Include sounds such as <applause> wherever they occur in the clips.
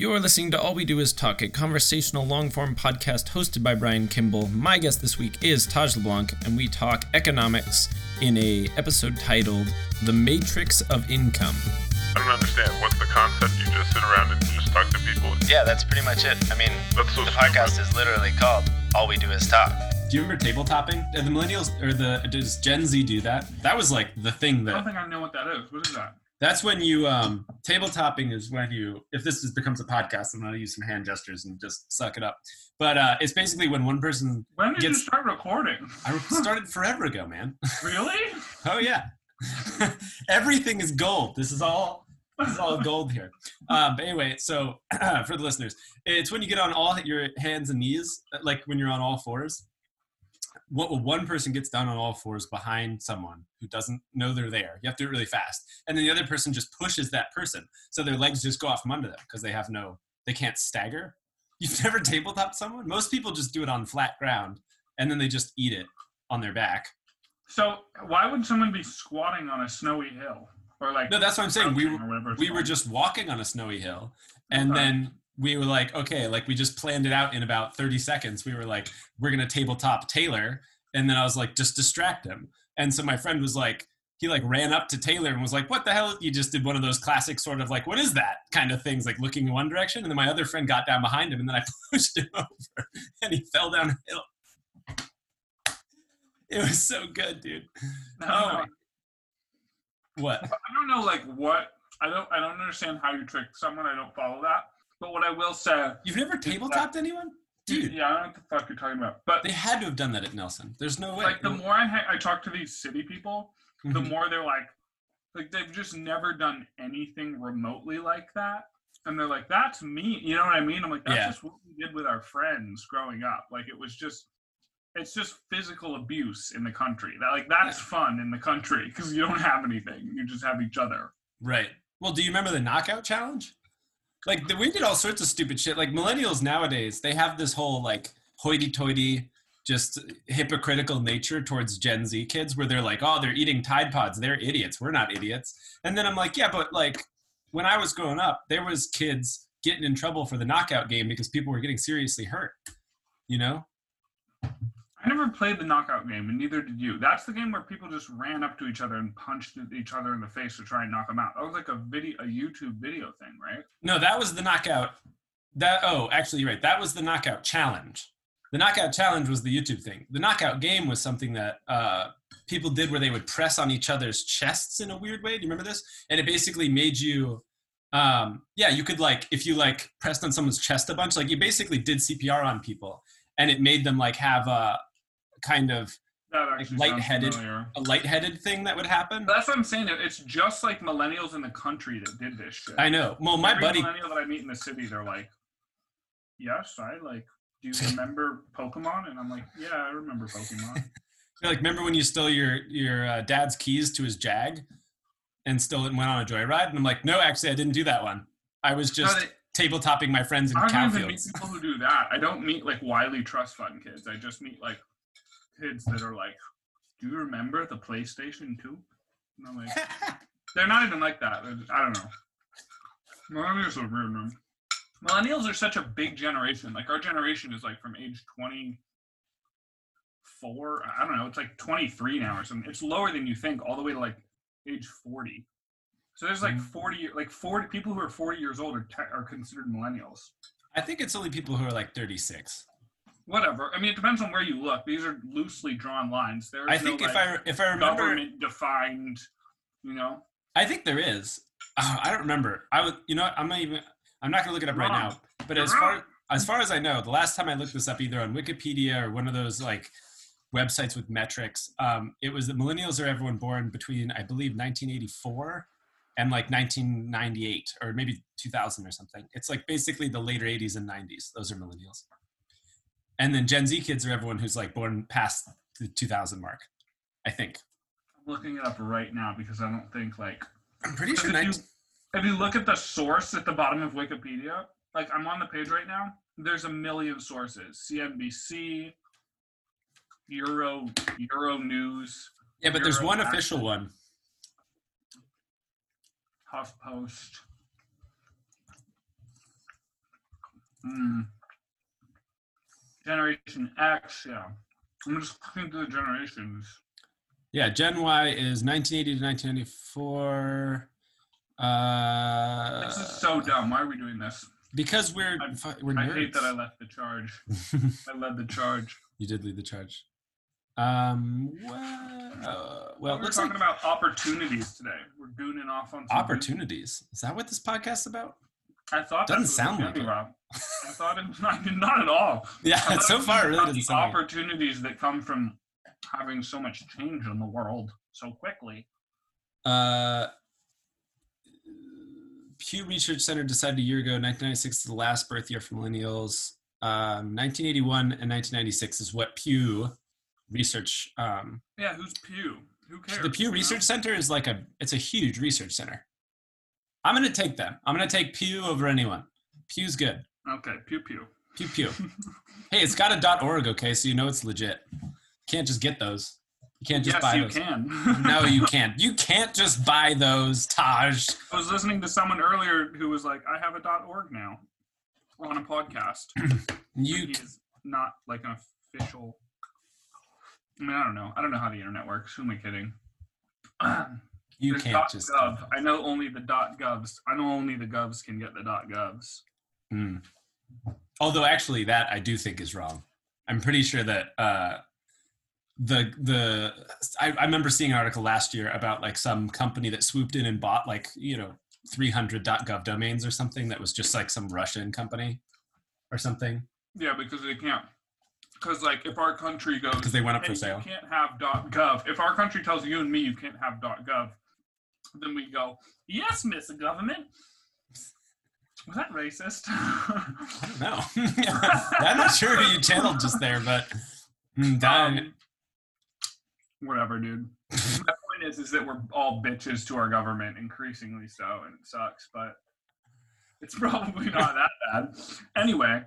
You are listening to All We Do Is Talk, a conversational long form podcast hosted by Brian Kimball. My guest this week is Taj LeBlanc, and we talk economics in a episode titled The Matrix of Income. I don't understand. What's the concept? You just sit around and just talk to people? Yeah, that's pretty much it. I mean, That's so the stupid. podcast is literally called All We Do Is Talk. Do you remember table topping? Uh, The millennials or the does Gen Z do that? That was like the thing that. I don't think I know what that is. What is that? That's when you um table topping is when you if this is, becomes a podcast, I'm gonna use some hand gestures and just suck it up. But uh it's basically when one person When did you start recording? I started forever ago, man. Really? <laughs> Oh yeah. <laughs> Everything is gold. This is all this is all gold here. Um, but anyway, so <clears throat> for the listeners, it's when you get on all your hands and knees, like when you're on all fours. What one person gets down on all fours behind someone who doesn't know they're there. You have to do it really fast, and then the other person just pushes that person, so their legs just go off from under them because they have no, they can't stagger. You've <laughs> never tabletop someone. Most people just do it on flat ground, and then they just eat it on their back. So why would someone be squatting on a snowy hill or like? No, that's what I'm saying. We crouching or whatever it's we were just walking on a snowy hill and Okay. then we were like okay like we just planned it out in about 30 seconds. We were like we're gonna tabletop taylor. And then i was like just distract him. And so my friend was like he like ran up to taylor and was like what the hell? You just did one of those classic sort of like what is that? kind of things like looking in one direction. And then my other friend got down behind him and then i <laughs> pushed him over and he fell down a hill. It was so good dude. No, oh. No, what? I don't know like what I don't I don't understand how you trick someone. I don't follow that. But what I will say, you've never tabletopped anyone dude yeah, I don't know what the fuck you're talking about. But They had to have done that at Nelson. There's no way. like the more I ha- I talk to these city people, the Mhm. more they're like, like they've just never done anything remotely like that. And they're like, that's me. You know what I mean? I'm like, that's Yeah. just what we did with our friends growing up. Like it was just, it's just physical abuse in the country. That like that's fun in the country because you don't have anything. You just have each other. right. Well, do you remember the knockout challenge? Like the, we did all sorts of stupid shit. Like millennials nowadays, they have this whole like hoity-toity, just hypocritical nature towards Gen Z kids, where they're like, "Oh, they're eating Tide Pods. They're idiots. We're not idiots." And then I'm like, "Yeah, but like when I was growing up, there was kids getting in trouble for the knockout game because people were getting seriously hurt. You know? I never played the knockout game, and neither did you. That's the game where people just ran up to each other and punched each other in the face to try and knock them out. That was like a video, a YouTube video thing, right? No, that was the knockout. That oh, actually, you're right. That was the knockout challenge. The knockout challenge was the YouTube thing. The knockout game was something that uh, people did where they would press on each other's chests in a weird way. Do you remember this? And it basically made you, um, yeah, you could like if you like pressed on someone's chest a bunch, like you basically did CPR on people, and it made them like have a kind of sounds lightheaded. a lightheaded thing that would happen. That's what I'm saying. It's just like millennials in the country that did this shit. I know. Well, my Every buddy, millennial that I meet in the city, they're like, "Yes, I like. Do you <laughs> remember Pokemon?" And I'm like, "Yeah, I remember Pokemon." <laughs> Like, remember when you stole your your uh, dad's keys to his Jag, and stole it and went on a joyride? And I'm like, no, actually, I didn't do that one. I was just No, they- table topping my friends in I don't even meet people who do that. I don't meet like Wiley Trust Fund kids. I just meet like kids that are like, "Do you remember the PlayStation 2? And I'm like, <laughs> they're not even like that. Just- I don't know. Millennials are weird, man. Millennials are such a big generation. Like our generation is like from age 24. I don't know. It's like 23 now or something. It's lower than you think, all the way to like age 40. So there's like Mhm. 40, like 40 people who are 40 years old are, te- are considered millennials. I think it's only people who are like 36. Whatever. I mean, it depends on where you look. These are loosely drawn lines. There is I think no, if like, I if I remember, government defined, you know. I think there is. Oh, I don't remember. I would. You know what? I'm not even. I'm not gonna look it up right now. But You're as far wrong. as far as I know, the last time I looked this up, either on Wikipedia or one of those like websites with metrics, um, it was that millennials are everyone born between I believe 1984 and like 1998 or maybe 2000 or something. It's like basically the later 80s and 90s. Those are millennials. And then Gen Z kids are everyone who's like born past the 2000 mark. I think. I'm looking it up right now because I don't think like I'm pretty sure. If, 19- you, if you look at the source at the bottom of Wikipedia, like I'm on the page right now, there's a million sources: CNBC, Euro, Euro News, yeah, but there's one Action. official one. HuffPost. Mm. Generation X, yeah. I'm just looking through the generations. Yeah, Gen Y is 1980 to 1994. Uh, This is so dumb. Why are we doing this? because we're I- we're I hate that I left the charge. <laughs> I led the charge. you did lead the charge. Um. Well, uh, well, we're talking like about opportunities today. We're gooning off on opportunities. Is that what this podcast's about? I thought Doesn't sound like it. Rob. I thought it <laughs> not, not at all. Yeah, so it far really doesn't the sound. Like opportunities that come from having so much change in the world so quickly. Uh, Pew Research Center decided a year ago, 1996 is the last birth year for millennials. Um, 1981 and 1996 is what Pew Research. Um, Yeah, who's Pew? Who cares? the Pew? Research Center is like a it's a huge research center. I'm gonna take them. I'm gonna take Pew over anyone. Pew's good. Okay, Pew Pew. Pew Pew. <laughs> hey, it's got a .org. Okay, so you know it's legit. You Can't just get those. You can't just yes, buy you those. can. <laughs> no, you <laughs> can't. You can't just buy those, Taj. I was listening to someone earlier who was like, "I have a .org now," on a podcast. <clears throat> You is not like an official. I mean, I don't know. I don't know how the internet works. Who am I kidding? <clears throat> you There's can't just. gov. I know only the dot govs. I know only the govs can get the dot govs. Mm. Although actually, that I do think is wrong. I'm pretty sure that uh, the the I, I remember seeing an article last year about like some company that swooped in and bought like you know 300 .gov domains or something that was just like some Russian company or something Yeah, because they can't. Because like, if our country goes, because they went up hey, for sale. you can't have .gov. If our country tells you and me you can't have .gov, then we go, yes, Miss Government. Was that racist? I don't know. <laughs> I'm not sure who you channeled just there, but mm, that- Um, whatever, dude. My point is, is that we're all bitches to our government, increasingly so, and it sucks. But it's <laughs> probably not that bad. Anyway,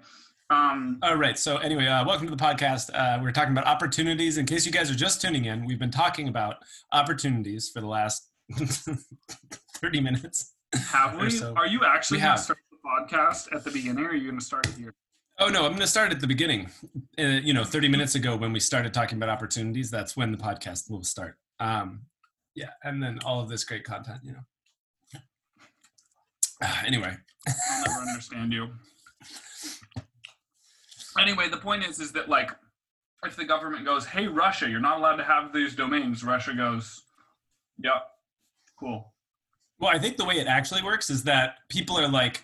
um, All right. So anyway, uh, welcome to the podcast. Uh, we're talking about opportunities. In case you guys are just tuning in, we've been talking about opportunities for the last <laughs> 30 minutes. have we? so. Are you actually going to start the podcast at the beginning, or are you going to start it here? Oh no, I'm going to start at the beginning. Uh, you know, 30 minutes ago when we started talking about opportunities, that's when the podcast will start. Um, yeah, and then all of this great content. You know. Uh, <sighs> anyway, I'll never <laughs> understand you. Anyway, the point is, is that like, if the government goes, "Hey, Russia, you're not allowed to have these domains," Russia goes, "Yep, cool." Well, I think the way it actually works is that people are like,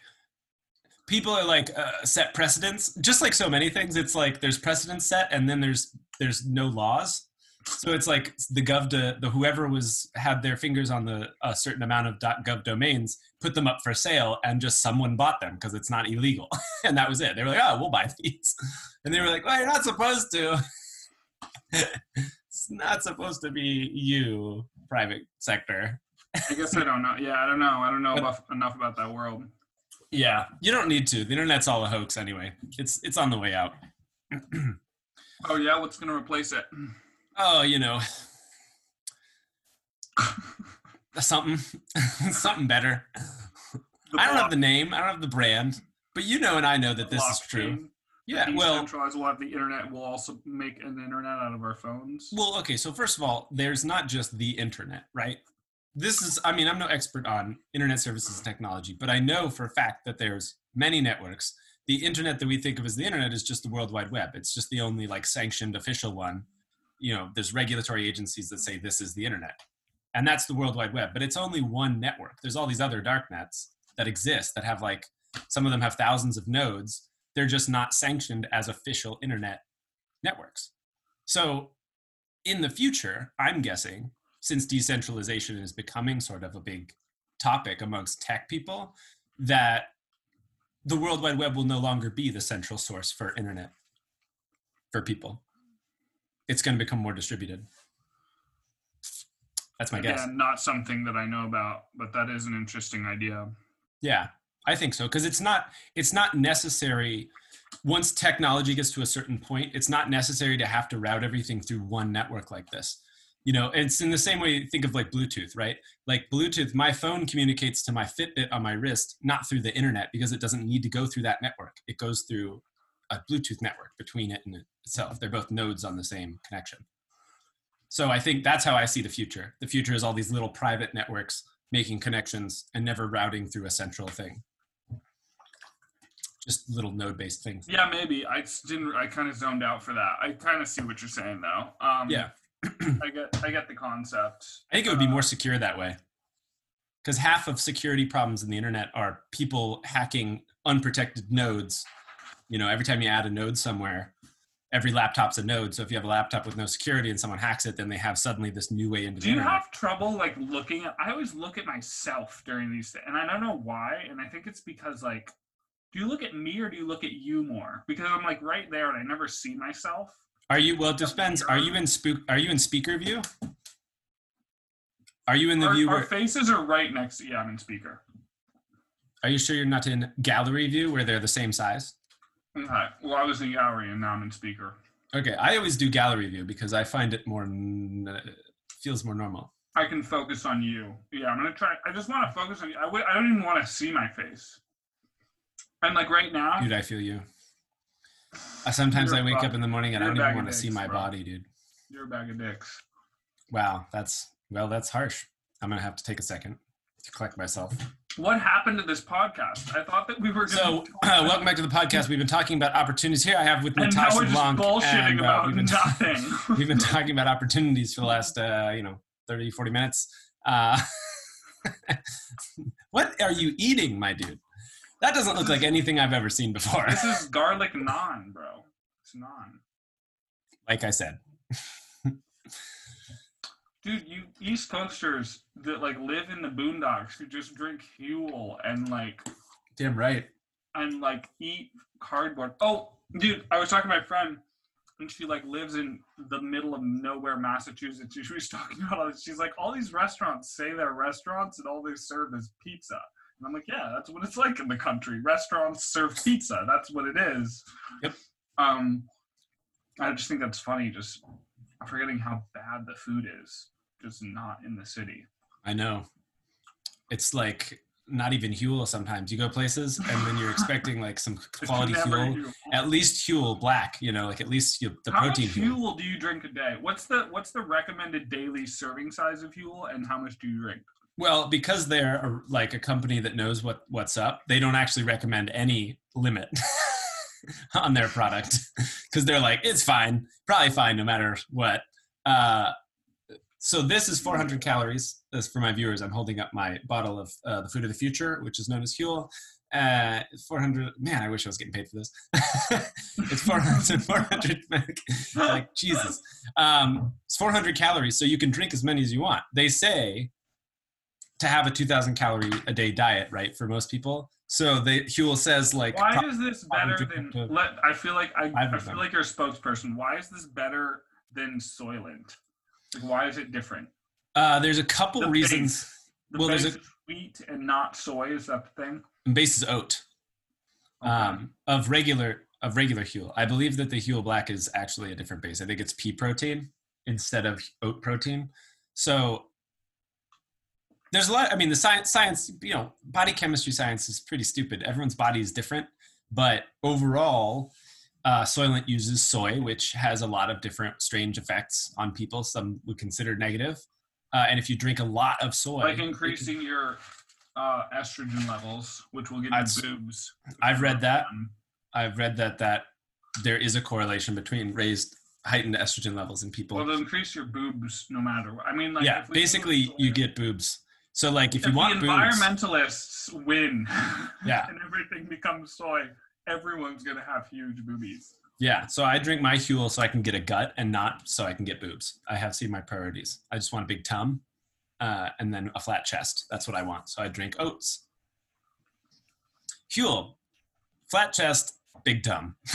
people are like uh, set precedents. Just like so many things, it's like there's precedents set, and then there's there's no laws. So it's like the gov to the whoever was had their fingers on the a certain amount of .gov domains put them up for sale, and just someone bought them because it's not illegal, <laughs> and that was it. They were like, oh, we'll buy these, <laughs> and they were like, well, you're not supposed to. <laughs> it's not supposed to be you, private sector. I guess I don't know. Yeah, I don't know. I don't know about, enough about that world. Yeah, you don't need to. The internet's all a hoax anyway. It's it's on the way out. <clears throat> Oh yeah, what's gonna replace it? Oh, you know, <laughs> something, <laughs> something better. I don't have the name. I don't have the brand, but you know, and I know that this is true. Yeah. Well, Decentralized. We'll have the internet. We'll also make an internet out of our phones. well, okay. So first of all, there's not just the internet, right? This is. I mean, I'm no expert on internet services and technology, but I know for a fact that there's many networks. The internet that we think of as the internet is just the World Wide Web. It's just the only like sanctioned official one. You know, there's regulatory agencies that say this is the internet, and that's the World Wide Web. But it's only one network. There's all these other dark nets that exist that have like some of them have thousands of nodes. They're just not sanctioned as official internet networks. So, in the future, I'm guessing since decentralization is becoming sort of a big topic amongst tech people, that the World Wide Web will no longer be the central source for internet for people. It's going to become more distributed. That's my guess. Again, not something that I know about, but that is an interesting idea. Yeah, I think so because it's not it's not necessary once technology gets to a certain point, it's not necessary to have to route everything through one network like this. You know it's in the same way you think of like bluetooth right like bluetooth my phone communicates to my fitbit on my wrist not through the internet because it doesn't need to go through that network it goes through a bluetooth network between it and itself they're both nodes on the same connection so i think that's how i see the future the future is all these little private networks making connections and never routing through a central thing just little node based things Yeah, maybe. I just didn't. I kind of zoned out for that. I kind of see what you're saying though. Um, yeah I get. I get the concept. I think it would be Uh, more secure that way. Because half of security problems in the internet are people hacking unprotected nodes. You know, every time you add a node somewhere, every laptop's a node. So if you have a laptop with no security and someone hacks it, then they have suddenly this new way into Do you internet. have trouble like looking at? I always look at myself during these, and I don't know why. And I think it's because like, do you look at me or do you look at you more? Because I'm like right there, and I never see myself. Are you well? It depends. Are you in spook? Are you in speaker view? Are you in the Our, view? our Where, faces are right next to. Yeah, I'm in speaker. are you sure you're not in gallery view where they're the same size? Okay. Well, I was in gallery and now I'm in speaker. Okay, I always do gallery view because I find it more n- feels more normal. I can focus on you. Yeah, I'm gonna try. I just want to focus on you. I w- I don't even want to see my face. And like right now, Dude, I feel you. Uh, Sometimes You're I wake up in the morning and I You're don't even want to see my bro. body, dude. you're a bag of dicks. Wow, that's well, that's harsh. I'm gonna have to take a second to collect myself. What happened to this podcast? I thought that we were So, uh, <clears throat> welcome back to the podcast. We've been talking about opportunities. Here I have with and Natasha Blanc, bullshitting and uh, about we've been nothing. <laughs> we've been talking about opportunities for the last uh, you know 30 40 minutes uh, <laughs> what are you eating my dude that doesn't look like anything i've ever seen before this is garlic naan, bro. It's naan. like i said <laughs> Dude, you East Coasters that like live in the boondocks who just drink Huel and like damn right and like eat cardboard. Oh, dude, I was talking to my friend, and she like lives in the middle of nowhere, Massachusetts. <laughs> She was talking about all this. She's like, all these restaurants say they're restaurants, and all they serve is pizza. And I'm like, yeah, that's what it's like in the country. Restaurants serve pizza. That's what it is. Yep. Um, I just think that's funny. Just forgetting how bad the food is. Just not in the city. i know it's like not even huel sometimes you go places and then you're expecting like some <laughs> quality huel Huel. at least huel black you know like at least you, the how protein How much huel fuel do you drink a day? What's the what's the recommended daily serving size of Huel, and how much do you drink? Well, because they're a, like a company that knows what what's up, they don't actually recommend any limit <laughs> on their product <laughs> because they're like it's fine, probably fine no matter what. Uh, so this is 400 calories. This for my viewers. I'm holding up my bottle of uh, the Food of the Future, which is known as Huel. Uh, 400. Man, I wish I was getting paid for this. <laughs> it's 400. 400 like Jesus. Um, it's 400 calories, so you can drink as many as you want. They say to have a 2,000 calorie a day diet, right, for most people. So they Huel says like Why is this better than? Let I feel like I, I feel like you're a spokesperson. Why is this better than Soylent? Like, why is it different? uh, there's a couple The reasons. The Well, there's a- wheat and not soy. Is that the thing? And Base is oat Okay. um, of regular of regular Huel. I believe that the Huel Black is actually a different base. I think it's pea protein instead of oat protein. So there's a lot. I mean, the science, science, you know, body chemistry science is pretty stupid. Everyone's body is different, but overall, uh, Soylent uses soy, which has a lot of different strange effects on people. Some would consider negative. Uh, and if you drink a lot of soy, like it can- increasing your uh, estrogen levels, which will give That's- you boobs. I've read that. I've read that that there is a correlation between raised heightened estrogen levels in people. Well, it'll increase your boobs no matter what. I mean, like yeah, basically you get boobs. So like if if you want the boobs, environmentalists win, <laughs> Yeah. and everything becomes soy, everyone's gonna have huge boobies. yeah. So I drink my Huel so I can get a gut and not so I can get boobs. I have seen my priorities. I just want a big tum, uh, and then a flat chest. That's what I want. So I drink oats. Huel, flat chest, big tum. <laughs>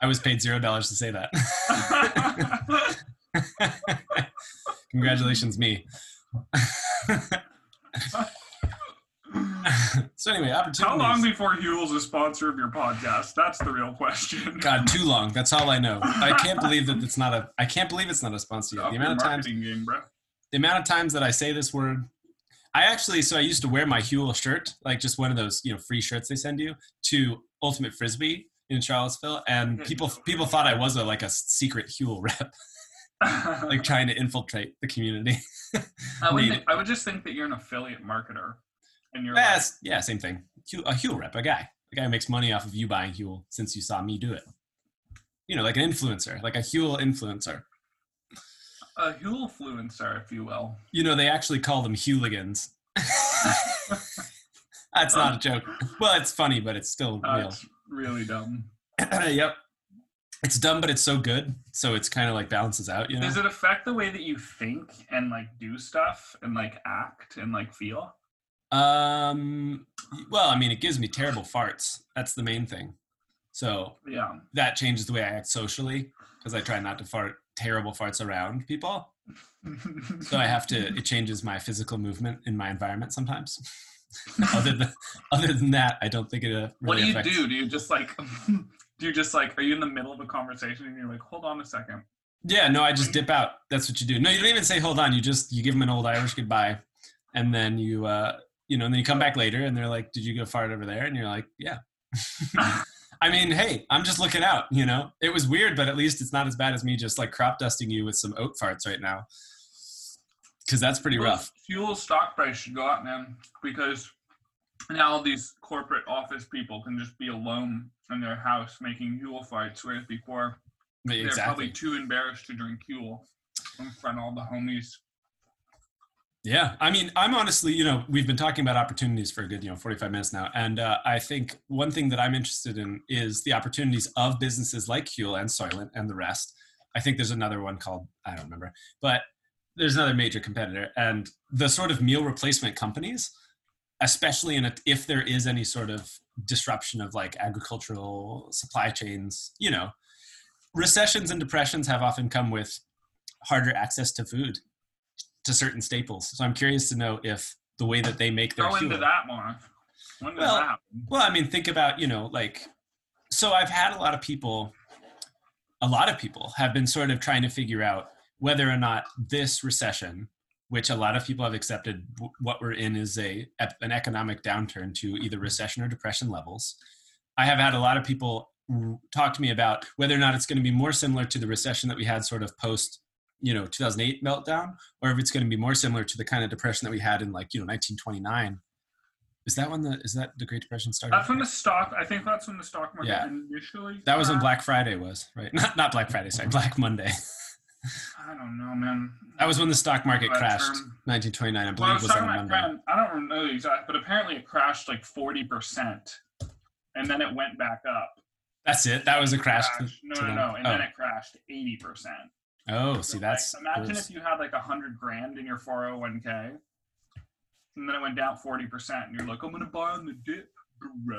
I was paid zero dollars to say that. <laughs> Congratulations, me. <laughs> so anyway, How long before Huel's a sponsor of your podcast? That's the real question. God, too long. That's all I know. I can't believe that it's not a. I can't believe it's not a sponsor yet. The amount of times, game, the amount of times that I say this word. I actually, so I used to wear my Huel shirt, like just one of those, you know, free shirts they send you to Ultimate Frisbee in Charlottesville, and <laughs> people people thought I was a like a secret Huel rep, <laughs> like trying to infiltrate the community. <laughs> I would, think. I would just think that you're an affiliate marketer, and you're like, yeah, same thing. A Huel rep, a guy, a guy who makes money off of you buying Huel since you saw me do it. You know, like an influencer, like a Huel influencer. a Huel influencer, if you will. You know, they actually call them hooligans. <laughs> That's not a joke. Well, it's funny, but it's still Uh, real. it's really dumb. <clears throat> yep. It's dumb, but it's so good. So it's kind of like balances out, you know? Does it affect the way that you think and like do stuff and like act and like feel? Um, well, I mean, it gives me terrible farts. That's the main thing. So Yeah. that changes the way I act socially because I try not to fart terrible farts around people. So I have to. It <laughs> changes my physical movement in my environment sometimes. <laughs> other than other than that, I don't think it uh, really what do you affects. do? Do you just like <laughs> do you just like are you in the middle of a conversation and you're like, hold on a second. Yeah, no, I just dip out. That's what you do. No, you don't even say hold on. You just you give them an old Irish goodbye, and then you uh you know, and then you come back later, and they're like, "Did you go fart over there?" And you're like, "Yeah." <laughs> <laughs> I mean, hey, I'm just looking out. You know, it was weird, but at least it's not as bad as me just like crop dusting you with some oat farts right now, because that's pretty rough. Huel stock price should go up, man, because now all these corporate office people can just be alone in their house making Huel fights, whereas before they're probably too embarrassed to drink Huel in front of all the homies. Yeah, I mean, I'm honestly, you know, we've been talking about opportunities for a good, you know, 45 minutes now, and uh, I think one thing that I'm interested in is the opportunities of businesses like Huel and Soylent and the rest. I think there's another one called I don't remember, but there's another major competitor, and the sort of meal replacement companies, especially in a, if there is any sort of disruption of like agricultural supply chains, you know, recessions and depressions have often come with harder access to food to certain staples. So I'm curious to know if the way that they make their Go into Huel- that more. When Well, that well, I mean, think about, you know, like, so I've had a lot of people, a lot of people have been sort of trying to figure out whether or not this recession, which a lot of people have accepted what we're in is a an economic downturn to either recession or depression levels. I have had a lot of people talk to me about whether or not it's going to be more similar to the recession that we had sort of post, you know, 2008 meltdown, or if it's going to be more similar to the kind of depression that we had in like, you know, 1929. Is that when the is that the Great Depression started? That's when the stock. I think that's when the stock market Yeah. initially. That was when. Black Friday was, right? <laughs> Not not Black Friday, sorry, Black Monday. <laughs> I don't know, man. That was when the stock market crashed. term. 1929, I Well, I believe, was was talking on to a my Monday. friend. I don't know the exact, but apparently it crashed like forty percent, and then it went back up. That's it. That was a crash. Crashed- No, no, no, and oh. then it crashed eighty percent. oh, see, that's imagine was- if you had like a hundred grand in your four hundred one k, and then it went down forty percent, and you're like, I'm gonna buy on the dip, bro.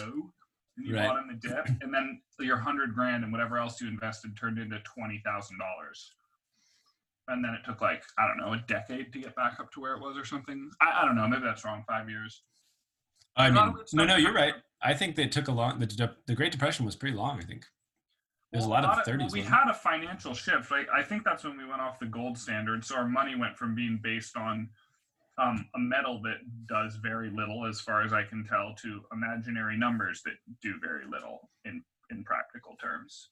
And you Right. bought on the dip, and then your hundred grand and whatever else you invested turned into twenty thousand dollars. And then it took like I don't know a decade to get back up to where it was or something. I, I don't know. Maybe that's wrong. Five years. I mean, no, no, you're right. I think they took a long. The, the Great Depression was pretty long. I think there's Well, a lot of the 30s. well, we wasn't it? had a financial shift. Like I think that's when we went off the gold standard. So our money went from being based on um, a metal that does very little, as far as I can tell, to imaginary numbers that do very little in in practical terms.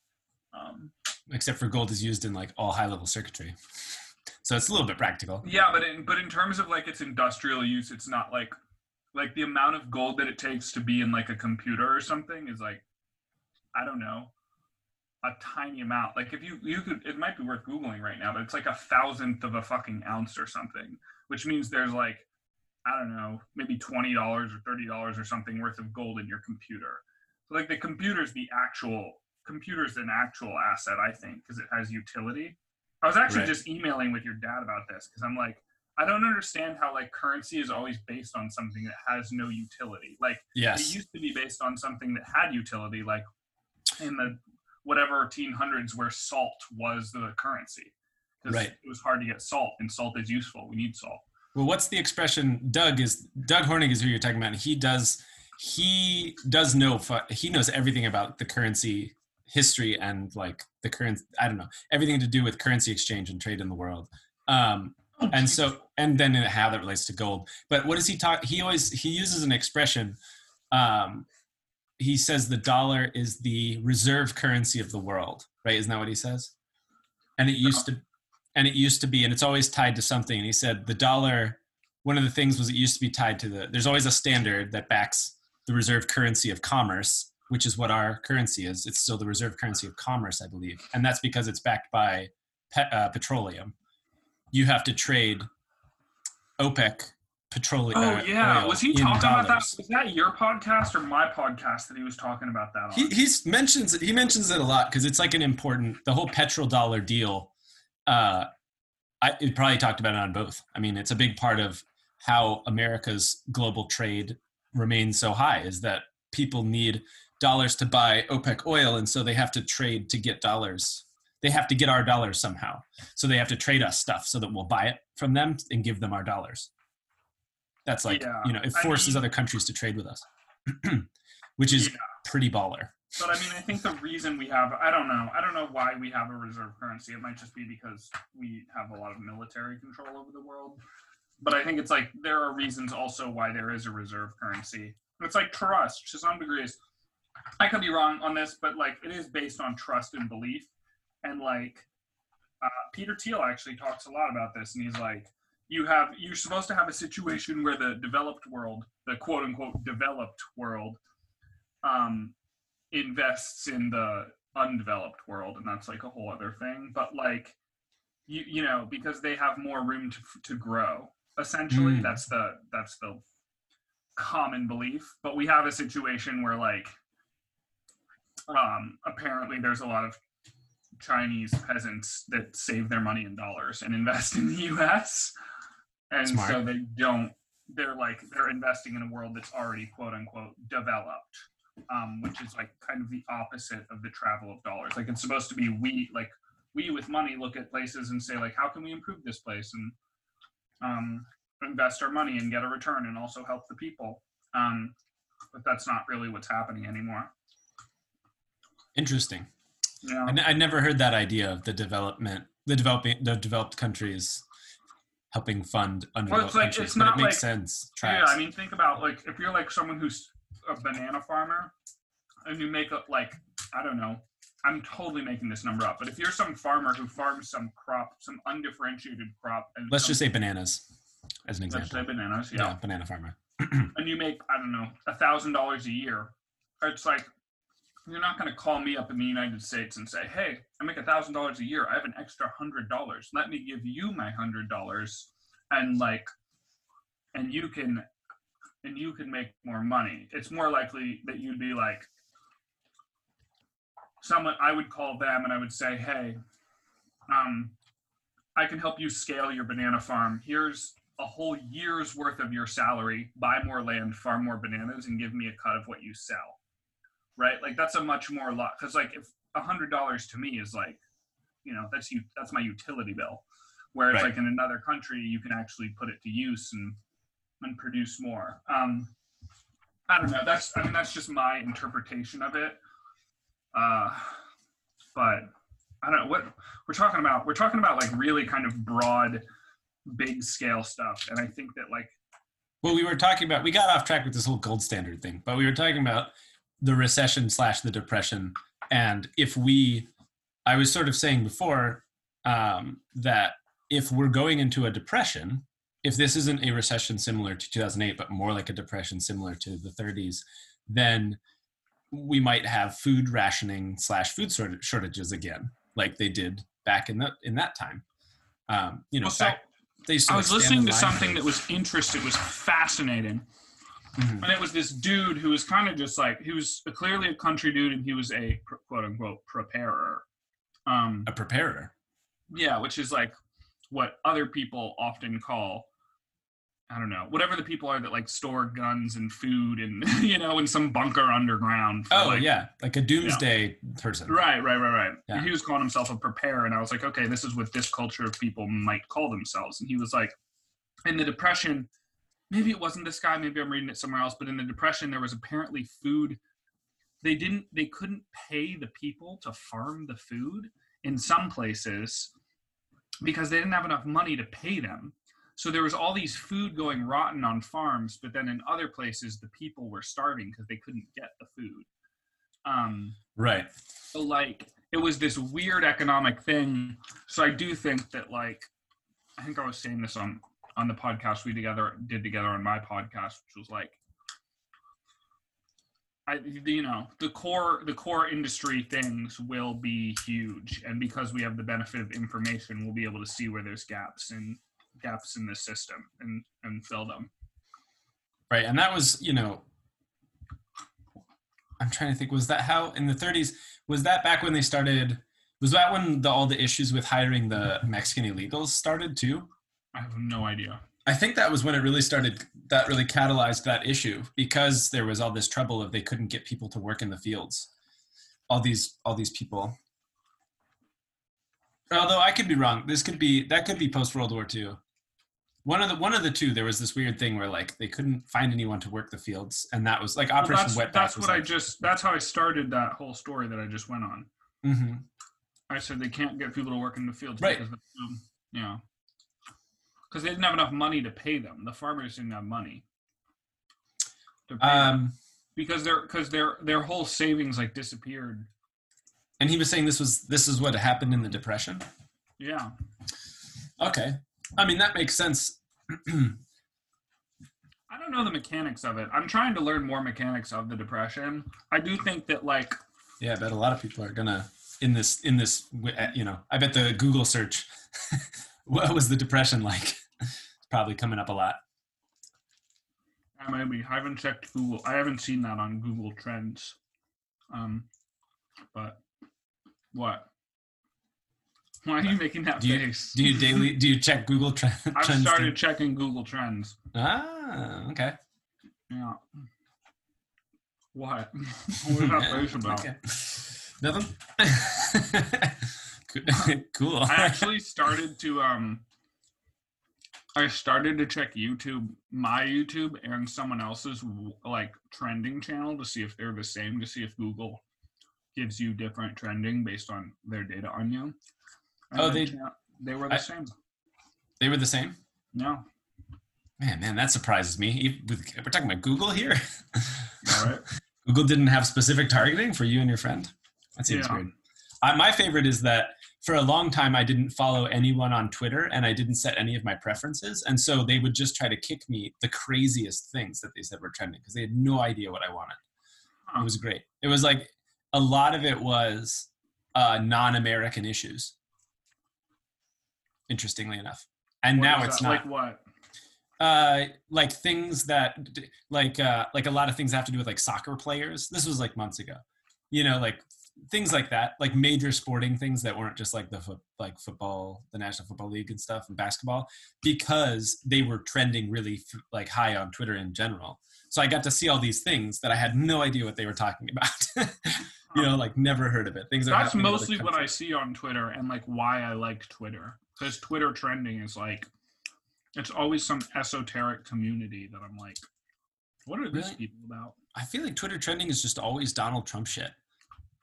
Um, Except for gold is used in like all high level circuitry, so it's a little bit practical. yeah, but in but in terms of like its industrial use, it's not like like the amount of gold that it takes to be in like a computer or something is like I don't know a tiny amount. Like if you you could, it might be worth googling right now, but it's like a thousandth of a fucking ounce or something, which means there's like I don't know, maybe twenty dollars or thirty dollars or something worth of gold in your computer. So like the computer's the actual computer's an actual asset, I think, because it has utility. I was actually Right. just emailing with your dad about this because I'm like, I don't understand how like currency is always based on something that has no utility. Like it used to be based on something that had utility, like in the whatever 1800s where salt was the currency. 'Cause Right. It was hard to get salt, and salt is useful. We need salt. Well, what's the expression? Doug is Doug Hornig is who you're talking about. And he does he does know he knows everything about the currency history and like the current I don't know everything to do with currency exchange and trade in the world. Um, Oh, and so and then in how that relates to gold. But what does he talk? He always he uses an expression. Um, he says the dollar is the reserve currency of the world. Right? Isn't that what he says? And it used to, and it used to be, and it's always tied to something. And he said the dollar. One of the things was it used to be tied to the. There's always a standard that backs the reserve currency of commerce, which is what our currency is. It's still the reserve currency of commerce, I believe, and that's because it's backed by pe- uh, petroleum. You have to trade OPEC petroleum. Oh uh, yeah, was he in talking about that? Was that your podcast or my podcast that he was talking about that on? He he's mentions he mentions it a lot because it's like an important the whole petrodollar deal. Uh, I it probably talked about it on both. I mean, it's a big part of how America's global trade remains so high is that people need dollars to buy OPEC oil, and so they have to trade to get dollars. They have to get our dollars somehow, so they have to trade us stuff so that we'll buy it from them and give them our dollars. That's like Yeah, you know it I forces mean- other countries to trade with us, <clears throat> which is Yeah. pretty baller. But I mean, I think the reason we have, I don't know, I don't know why we have a reserve currency. It might just be because we have a lot of military control over the world. But I think it's like there are reasons also why there is a reserve currency. It's like trust to some degrees. I could be wrong on this, but like it is based on trust and belief. And like uh, Peter Thiel actually talks a lot about this, and he's like, you have you're supposed to have a situation where the developed world, the quote unquote developed world, um, invests in the undeveloped world, and that's like a whole other thing. But like, you you know, because they have more room to to grow. Essentially, Mm. that's the that's the common belief. But we have a situation where like, um, apparently there's a lot of Chinese peasants that save their money in dollars and invest in the U.S. And so they don't. They're like they're investing in a world that's already quote unquote developed um, which is like kind of the opposite of the travel of dollars. Like it's supposed to be we like we with money look at places and say like how can we improve this place and um, invest our money and get a return and also help the people. Um, but that's not really what's happening anymore. Interesting. Yeah. I, n- I never heard that idea of the development, the developing, the developed countries helping fund undeveloped like, countries, it's but it makes like- sense. Yeah, I mean, think about like if you're like someone who's a banana farmer, and you make up like I don't know, I'm totally making this number up, but if you're some farmer who farms some crop, some undifferentiated crop, and Let's some- just say bananas as an let's example. say bananas, yeah. yeah, banana farmer. <clears throat> and you make I don't know a thousand dollars a year, it's like you're not going to call me up in the United States and say, "Hey, I make a thousand dollars a year. I have an extra hundred dollars. Let me give you my hundred dollars, and like, and you can, and you can make more money." It's more likely that you'd be like, someone I would call them and I would say, "Hey, um, I can help you scale your banana farm. Here's a whole year's worth of your salary. Buy more land, farm more bananas, and give me a cut of what you sell." Right? Like that's a much more lot because like if a hundred dollars to me is like, you know, that's you that's my utility bill. Whereas Right. like in another country, you can actually put it to use and and produce more. Um, I don't know. That's I mean that's just my interpretation of it. Uh, but I don't know what we're talking about. We're talking about like really kind of broad, big scale stuff, and I think that like Well, we were talking about we got off track with this whole gold standard thing, but we were talking about the recession slash the depression, and if we, I was sort of saying before um, that if we're going into a depression, if this isn't a recession similar to 2008, but more like a depression similar to the 30s, then we might have food rationing slash food shortages again, like they did back in that in that time. Um, you know, Well, so, I was listening to something that was interesting. It was fascinating. Mhm. And it was this dude who was kind of just like he was clearly a country dude, and he was a quote unquote preparer. Um, a preparer. yeah, which is like what other people often call. I don't know, whatever the people are that like store guns and food and <laughs> you know in some bunker underground. Oh like, yeah, like a doomsday person. Right, right, right, right. Yeah. He was calling himself a preparer, and I was like, okay, this is what this culture of people might call themselves. And he was like, in the depression maybe it wasn't this guy maybe i'm reading it somewhere else but in the depression there was apparently food. They didn't they couldn't pay the people to farm the food in some places because they didn't have enough money to pay them. So there was all these food going rotten on farms but then in other places the people were starving because they couldn't get the food. Um Right. so like it was this weird economic thing. So i do think that like i think i was saying this on on the podcast we together did together on my podcast which was like I, you know the core the core industry things will be huge and because we have the benefit of information we'll be able to see where there's gaps and gaps in the system and and fill them Right. And that was, you know, I'm trying to think, was that how in the 30s, was that back when they started, was that when the, all the issues with hiring the Mexican illegals started too? I have no idea I think that was when it really started, that really catalyzed that issue because there was all this trouble of they couldn't get people to work in the fields. All these, all these people. Although I could be wrong. This could be, that could be post World War II. One of the one of the two, there was this weird thing where like they couldn't find anyone to work the fields, and that was like Well, Operation that's, Wetback. that's what i just that's how i started that whole story that i just went on Mm-hmm. I said they can't get people to work in the fields Right. because, um, know, because they didn't have enough money to pay them. The farmers didn't have money. to pay them Um, because their because their their whole savings like disappeared. and he was saying this was this is what happened in the depression. Yeah, Okay, I mean that makes sense. <clears throat> I don't know the mechanics of it. I'm trying to learn more mechanics of the depression. I do think that like yeah, I bet a lot of people are gonna in this in this uh, you know. I bet the Google search, <laughs> what was the depression like? Probably coming up a lot. uh, maybe I haven't checked Google. I haven't seen that on Google Trends. Um, but what? Why are you making that Do you- face? Do you daily do you check Google tre- <laughs> I've trends? too? started checking Google Trends. Ah, okay. Yeah. What? <laughs> <laughs> what is that face about? Okay. Nothing. cool. I actually started to um I started to check YouTube, my YouTube and someone else's like trending channel to see if they're the same, to see if Google gives you different trending based on their data on you. And Oh, they- they were the I- same. they were the same. No. Man, man, that surprises me. We're talking about Google here. All right. <laughs> Google didn't have specific targeting for you and your friend. That seems Yeah. weird. Uh, my favorite is that for a long time I didn't follow anyone on Twitter and I didn't set any of my preferences, and so they would just try to kick me the craziest things that they said were trending because they had no idea what I wanted. It was great. It was like a lot of it was uh, non-American issues. Interestingly enough, and What now it's not like what? uh like things that like uh like a lot of things have to do with like soccer players this was like months ago you know like things like that like major sporting things that weren't just like the fo- like football the national football league and stuff and basketball because they were trending really f- like high on twitter in general so i got to see all these things that i had no idea what they were talking about <laughs> you know like never heard of it things That's happening in other mostly what I see on Twitter and like why I like Twitter. Because Twitter trending is like it's always some esoteric community that I'm like, what are these Really? people about? i feel like twitter trending is just always donald trump shit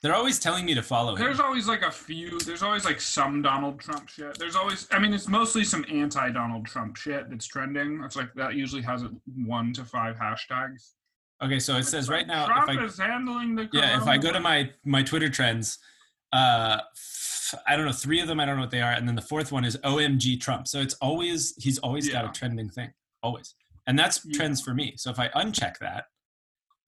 they're always telling me to follow him There's always like a few there's always like some Donald Trump shit. There's always I mean it's mostly some anti Donald Trump shit that's trending. It's like that usually has a one to five hashtags. okay so it It's says like, right now Trump if i is handling the yeah if i go to my my twitter trends uh f- i don't know three of them i don't know what they are and then the fourth one is omg trump so it's always he's always got a trending thing always and that's Yeah. trends for me so if i uncheck that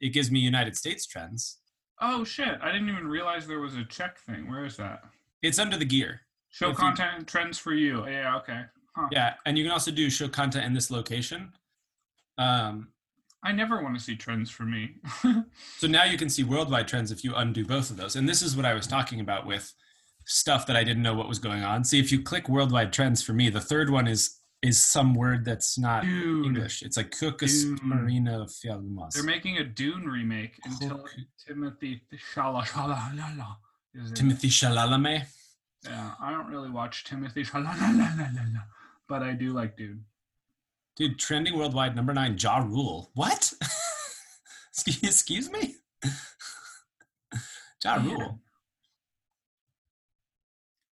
it gives me united states trends Oh shit, I didn't even realize there was a check thing. Where is that? it's under the gear Show If content and trends for you. Yeah, okay. Huh. yeah and you can also do show content in this location um I never want to see trends for me. <laughs> So now you can see worldwide trends if you undo both of those. And this is what I was talking about with stuff that I didn't know what was going on. See, if you click worldwide trends for me, the third one is is some word that's not Dude, English. It's like Dude. Marina Fialmas. they're making a Dune remake until Timothy Shala Shala la la is in it. Timothée Chalamet. Yeah, I don't really watch Timothy Shala la la la la la, but I do like Dune. Dude, trending worldwide number nine, Ja Rule. What? <laughs> excuse, me? ja Rule.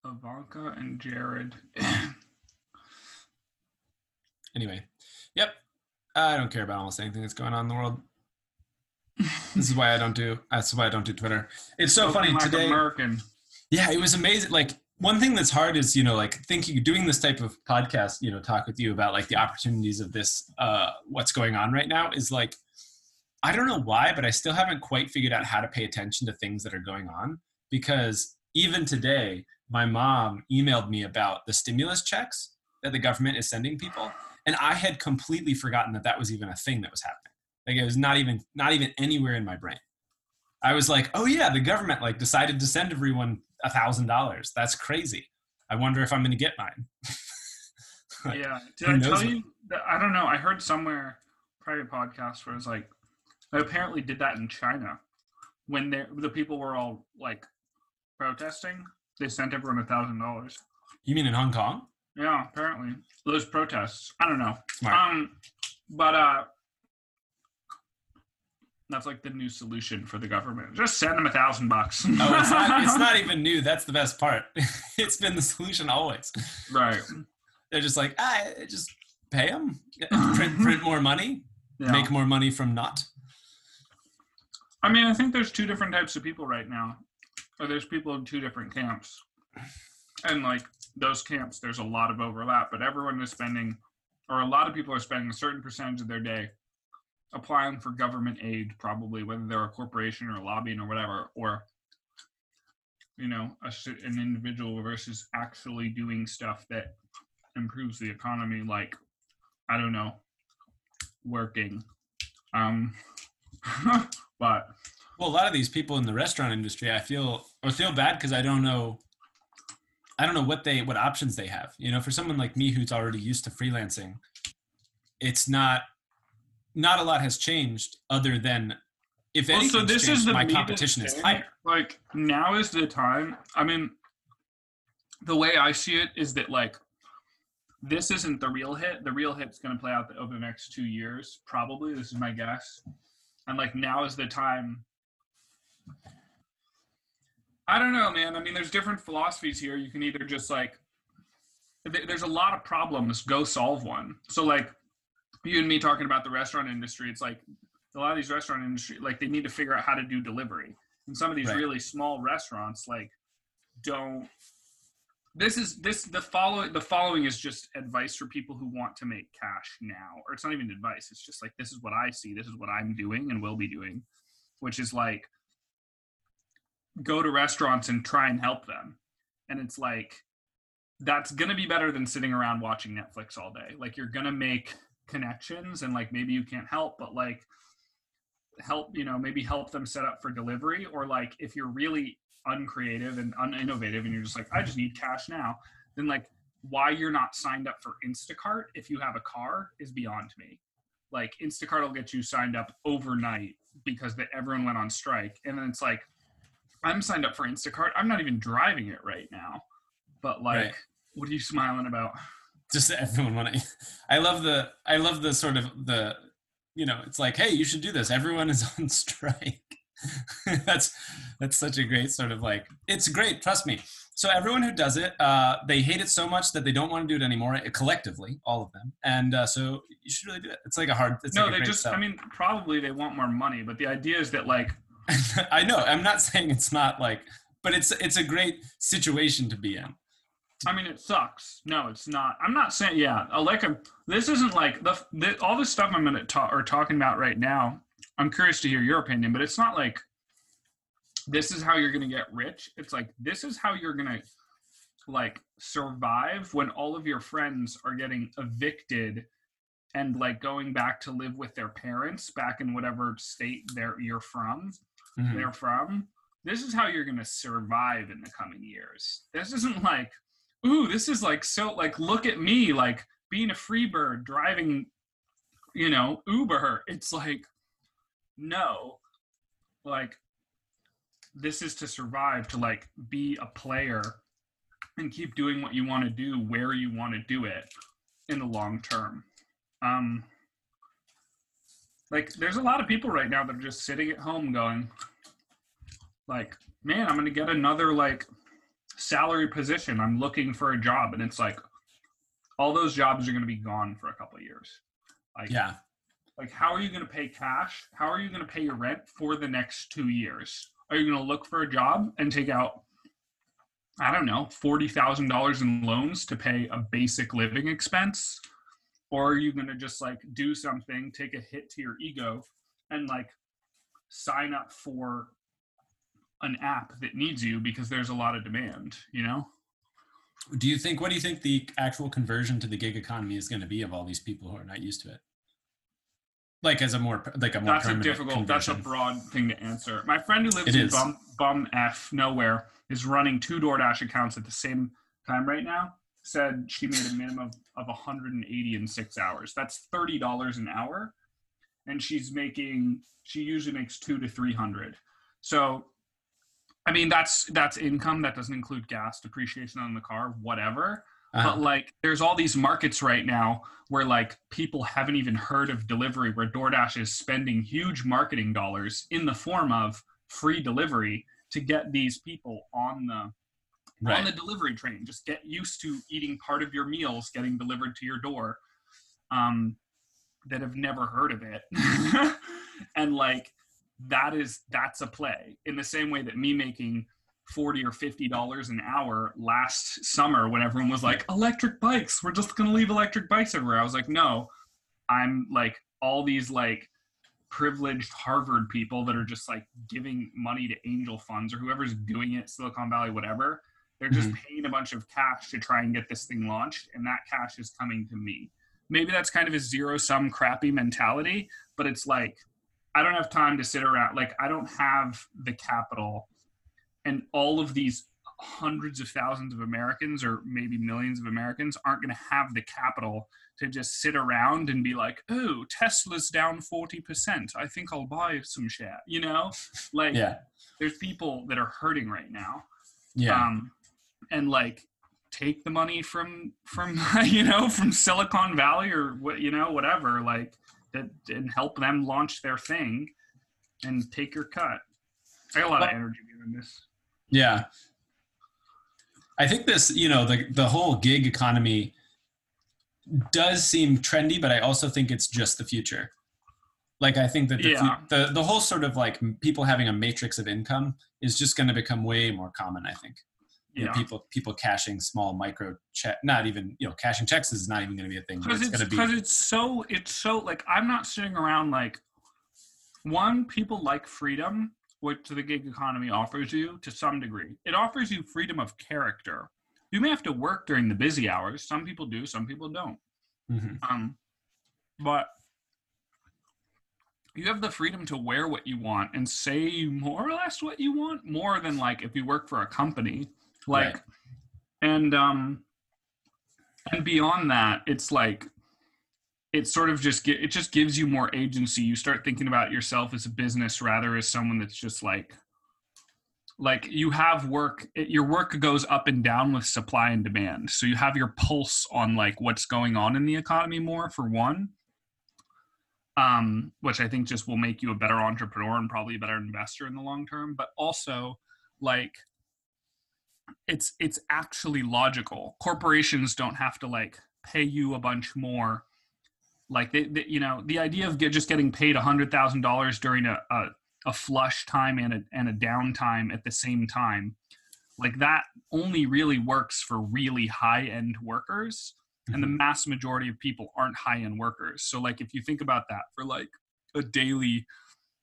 Ivanka and Jared. <clears throat> Anyway, yep. I don't care about almost anything that's going on in the world. this is why I don't do. That's why I don't do Twitter. It's so funny Like today. American. Yeah, it was amazing. Like one thing that's hard is you know like thinking doing this type of podcast. You know, talk with you about like the opportunities of this. Uh, what's going on right now is like I don't know why, but I still haven't quite figured out how to pay attention to things that are going on because even today, my mom emailed me about the stimulus checks that the government is sending people, and I had completely forgotten that that was even a thing that was happening. Like it was not even not even anywhere in my brain. I was like, oh yeah, the government like decided to send everyone a thousand dollars. That's crazy. I wonder if I'm going to get mine. <laughs> Like, yeah. Did I tell you? That, I don't know. I heard somewhere private podcast where it's like they apparently did that in China when the people were all like protesting. They sent everyone a thousand dollars. You mean in Hong Kong? Yeah, apparently those protests. I don't know. Smart. Um, but uh, that's like the new solution for the government. Just send them a thousand bucks. Oh, it's not, <laughs> it's not even new. That's the best part. <laughs> it's been the solution always. right. They're just like, ah, just pay them, <laughs> print, print more money, Yeah. make more money from not. I mean, I think there's two different types of people right now. Or there's people in two different camps. And like those camps, there's a lot of overlap, but everyone is spending, or a lot of people are spending a certain percentage of their day applying for government aid, probably, whether they're a corporation or lobbying or whatever, or, you know, a, an individual versus actually doing stuff that improves the economy, like, I don't know, working. Um, <laughs> but Well, a lot of these people in the restaurant industry, I feel or feel bad because I don't know. I don't know what they what options they have. You know, for someone like me who's already used to freelancing, it's not not a lot has changed other than if anything. Also, this is the my competition is higher. Like now is the time. I mean, the way I see it is that like this isn't the real hit. The real hit's going to play out over the next two years, probably. This is my guess. And like now is the time. I don't know, man. I mean, there's different philosophies here. You can either just like, th- there's a lot of problems. Go solve one. So like, you and me talking about the restaurant industry. It's like a lot of these restaurant industry like they need to figure out how to do delivery and some of these Right. really small restaurants like don't this is this the following the following is just advice for people who want to make cash now or it's not even advice it's just like this is what i see this is what i'm doing and will be doing which is like go to restaurants and try and help them. And it's like that's gonna be better than sitting around watching netflix all day. Like you're gonna make connections and like maybe you can't help but like help you know maybe help them set up for delivery. Or like if you're really uncreative and uninnovative and you're just like i just need cash now then like why you're not signed up for instacart if you have a car is beyond me. Like instacart will get you signed up overnight because that everyone went on strike. And then it's like i'm signed up for instacart. I'm not even driving it right now but like Right. what are you smiling about? Just everyone want to i love the i love the sort of the you know it's like hey you should do this. Everyone is <laughs> on strike. <laughs> That's that's such a great sort of like it's great trust me. So everyone who does it uh, they hate it so much that they don't want to do it anymore uh, collectively all of them. And uh, so you should really do it. It's like a hard it's no like they just sell. i mean probably they want more money but the idea is that like <laughs> i know i'm not saying it's not like but it's it's a great situation to be in I mean, it sucks. No, it's not. I'm not saying. Yeah, like this isn't like the, the all this stuff I'm gonna talk or talking about right now. I'm curious to hear your opinion, but it's not like this is how you're gonna get rich. It's like this is how you're gonna like survive when all of your friends are getting evicted and like going back to live with their parents back in whatever state they're you're from Mhm. they're from. This is how you're going to survive in the coming years. This isn't like, ooh, this is like so like look at me like being a free bird driving, you know, Uber. It's like, no, like this is to survive to like be a player and keep doing what you want to do where you want to do it in the long term. Um, like, there's a lot of people right now that are just sitting at home going, like, man, I'm gonna get another like salary position. I'm looking for a job, and it's like, all those jobs are gonna be gone for a couple of years. Like, Yeah. like how are you going to pay cash how are you going to pay your rent for the next two years are you going to look for a job and take out i don't know $40000 in loans to pay a basic living expense or are you going to just like do something take a hit to your ego and like sign up for an app that needs you because there's a lot of demand you know? Do you think? What do you think the actual conversion to the gig economy is going to be of all these people who are not used to it? Like as a more like a more that's a difficult that's a broad thing to answer. My friend who lives It in bum, bum f nowhere is running two doordash accounts at the same time right now. Said she made a minimum of, of 180 in six hours. That's $30 an hour. And she's making she usually makes two to 300 so i mean that's that's income that doesn't include gas depreciation on the car whatever. Uh-huh. but like there's all these markets right now where like people haven't even heard of delivery where DoorDash is spending huge marketing dollars in the form of free delivery to get these people on the on the delivery train. Just get used to eating part of your meals getting delivered to your door um that have never heard of it. <laughs> And like that is that's a play. In the same way that me making 40 or 50 dollars an hour last summer when everyone was like electric bikes we're just going to leave electric bikes everywhere. I was like no. I'm like all these like privileged harvard people that are just like giving money to angel funds or whoever's doing it silicon valley whatever they're just mm-hmm. paying a bunch of cash to try and get this thing launched and that cash is coming to me. Maybe that's kind of a zero sum crappy mentality but it's like i don't have time to sit around like i don't have the capital and all of these hundreds of thousands of Americans or maybe millions of Americans aren't going to have the capital to just sit around and be like, "Oh, Tesla's down 40%. I think I'll buy some share." You know? Like Yeah. there's people that are hurting right now. Yeah. Um and like take the money from from <laughs> you know, from Silicon Valley or what, you know, whatever, like that and help them launch their thing and take your cut. I got a lot of energy behind this. Yeah. I think this, you know, the the whole gig economy does seem trendy, but I also think it's just the future. Like I think that the Yeah. the, the whole sort of like people having a matrix of income is just going to become way more common. I think. You know, Yeah. people people cashing small micro check, not even you know cashing checks is not even going to be a thing. Because it's, it's because be it's so it's so like I'm not sitting around like one people like freedom, which the gig economy offers you to some degree. It offers you freedom of character. You may have to work during the busy hours. Some people do, some people don't. Mhm. Um, but you have the freedom to wear what you want and say more or less what you want, more than like if you work for a company. Like, Right. and um, and beyond that, it's like it sort of just it just gives you more agency. You start thinking about yourself as a business rather as someone that's just like like you have work it, your work goes up and down with supply and demand so you have your pulse on like what's going on in the economy more for one um, which i think just will make you a better entrepreneur and probably a better investor in the long term but also like it's it's actually logical. Corporations don't have to like pay you a bunch more. Like they, they you know the idea of get, just getting paid a hundred thousand dollars during a, a a flush time and a and a downtime at the same time like that only really works for really high end workers and the mm-hmm. mass majority of people aren't high end workers. So like if you think about that for like a daily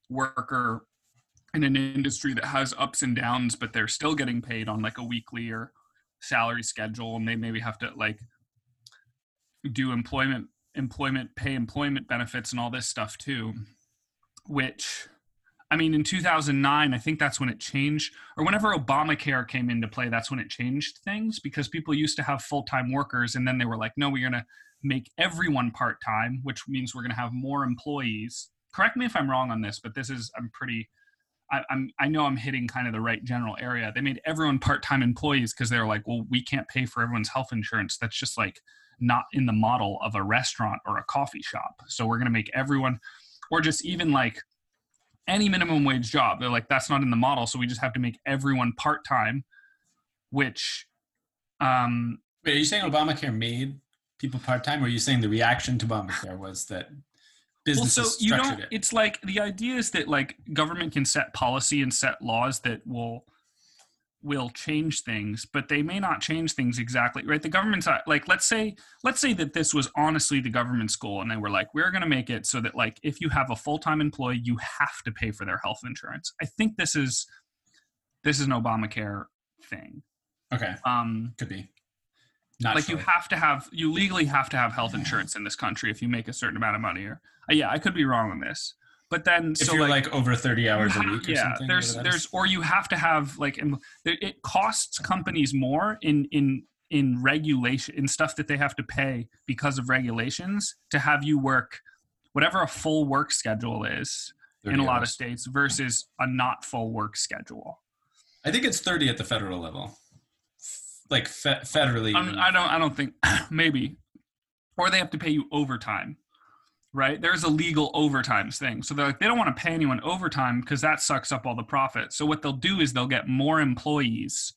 worker in an industry that has ups and downs but they're still getting paid on like a weekly or salary schedule and they maybe have to like do employment employment pay employment benefits and all this stuff too which i mean in 2009 i think that's when it changed or whenever obamacare came into play that's when it changed things because people used to have full-time workers and then they were like no we're going to make everyone part-time which means we're going to have more employees. Correct me if i'm wrong on this but this is i'm pretty I, I'm I know I'm hitting kind of the right general area. They made everyone part-time employees because they were like, well, we can't pay for everyone's health insurance. That's just like not in the model of a restaurant or a coffee shop. So we're going to make everyone, or just even like any minimum wage job. They're like, that's not in the model. So we just have to make everyone part time, which, um, Wait, are you saying Obamacare made people part time, or are you saying the reaction to Obamacare was that well, so you don't, it? it's like the idea is that like government can set policy and set laws that will will change things but they may not change things exactly right the government's like let's say let's say that this was honestly the government's goal and they were like we're going to make it so that like if you have a full-time employee you have to pay for their health insurance i think this is this is an obamacare thing Okay, um could be. Not like you have to have you legally have to have health insurance in this country if you make a certain amount of money or uh, yeah i could be wrong on this but then if so you're like, like, over 30 hours a week or yeah something. there's there's or you have to have like it costs companies more in in in regulation in stuff that they have to pay because of regulations to have you work whatever a full work schedule is in 30 a lot of states versus a not full work schedule I think it's 30 at the federal level. Like fe- federally. I'm, I don't. I don't think <clears throat> maybe, or they have to pay you overtime, right? There's a legal overtimes thing. So they're like they don't want to pay anyone overtime because that sucks up all the profit. So what they'll do is they'll get more employees,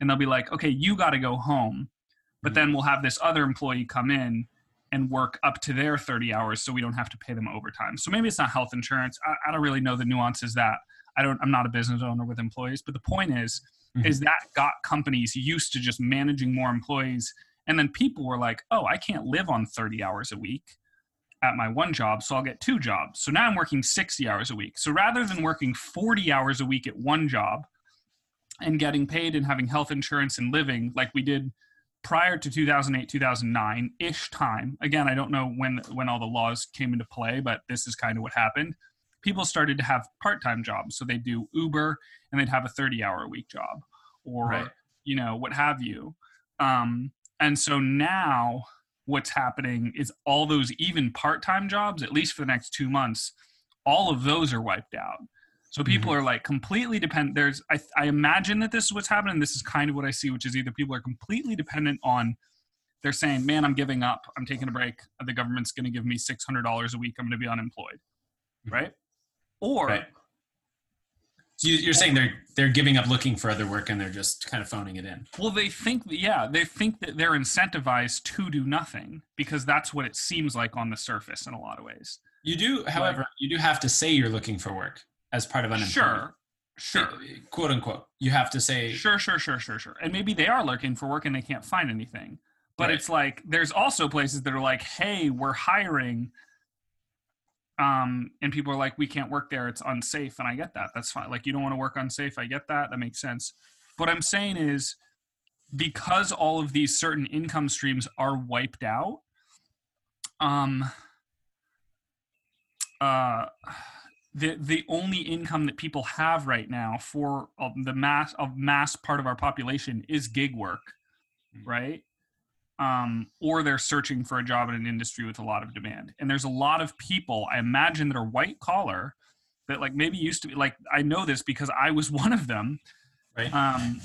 and they'll be like, okay, you got to go home, but mm-hmm. then we'll have this other employee come in and work up to their 30 hours, so we don't have to pay them overtime. So maybe it's not health insurance. I, I don't really know the nuances that. I don't. I'm not a business owner with employees, but the point is Mhm. is that got companies used to just managing more employees and then people were like oh i can't live on 30 hours a week at my one job so i'll get two jobs so now i'm working 60 hours a week so rather than working 40 hours a week at one job and getting paid and having health insurance and living like we did prior to 2008 2009 ish time again i don't know when when all the laws came into play but this is kind of what happened people started to have part-time jobs. So they'd do uber and they'd have a 30 hour a week job or Right. you know what have you. Um, and so now what's happening is all those even part-time jobs at least for the next two months all of those are wiped out. So people are like completely dependent there's I, I imagine that this is what's happening. This is kind of what i see which is either people are completely dependent on they're saying man i'm giving up. I'm taking a break. The government's going to give me $600 a week. I'm going to be unemployed. Right or Right. So you, you're saying they're they're giving up looking for other work and they're just kind of phoning it in. Well, they think, that, yeah, they think that they're incentivized to do nothing because that's what it seems like on the surface in a lot of ways. You do, however, you do have to say you're looking for work as part of unemployment. Sure, sure, Quote unquote. You have to say sure, sure, sure, sure, sure. And maybe they are looking for work and they can't find anything. But Right. it's like there's also places that are like, hey, we're hiring. Um, and people are like, we can't work there; it's unsafe. And I get that. That's fine. Like, you don't want to work unsafe. I get that. That makes sense. What I'm saying is, because all of these certain income streams are wiped out, um, uh, the the only income that people have right now for the mass of mass part of our population is gig work, Mhm. right? Um, or they're searching for a job in an industry with a lot of demand. And there's a lot of people I imagine that are white collar that like maybe used to be like I know this because I was <laughs> one of them right. um,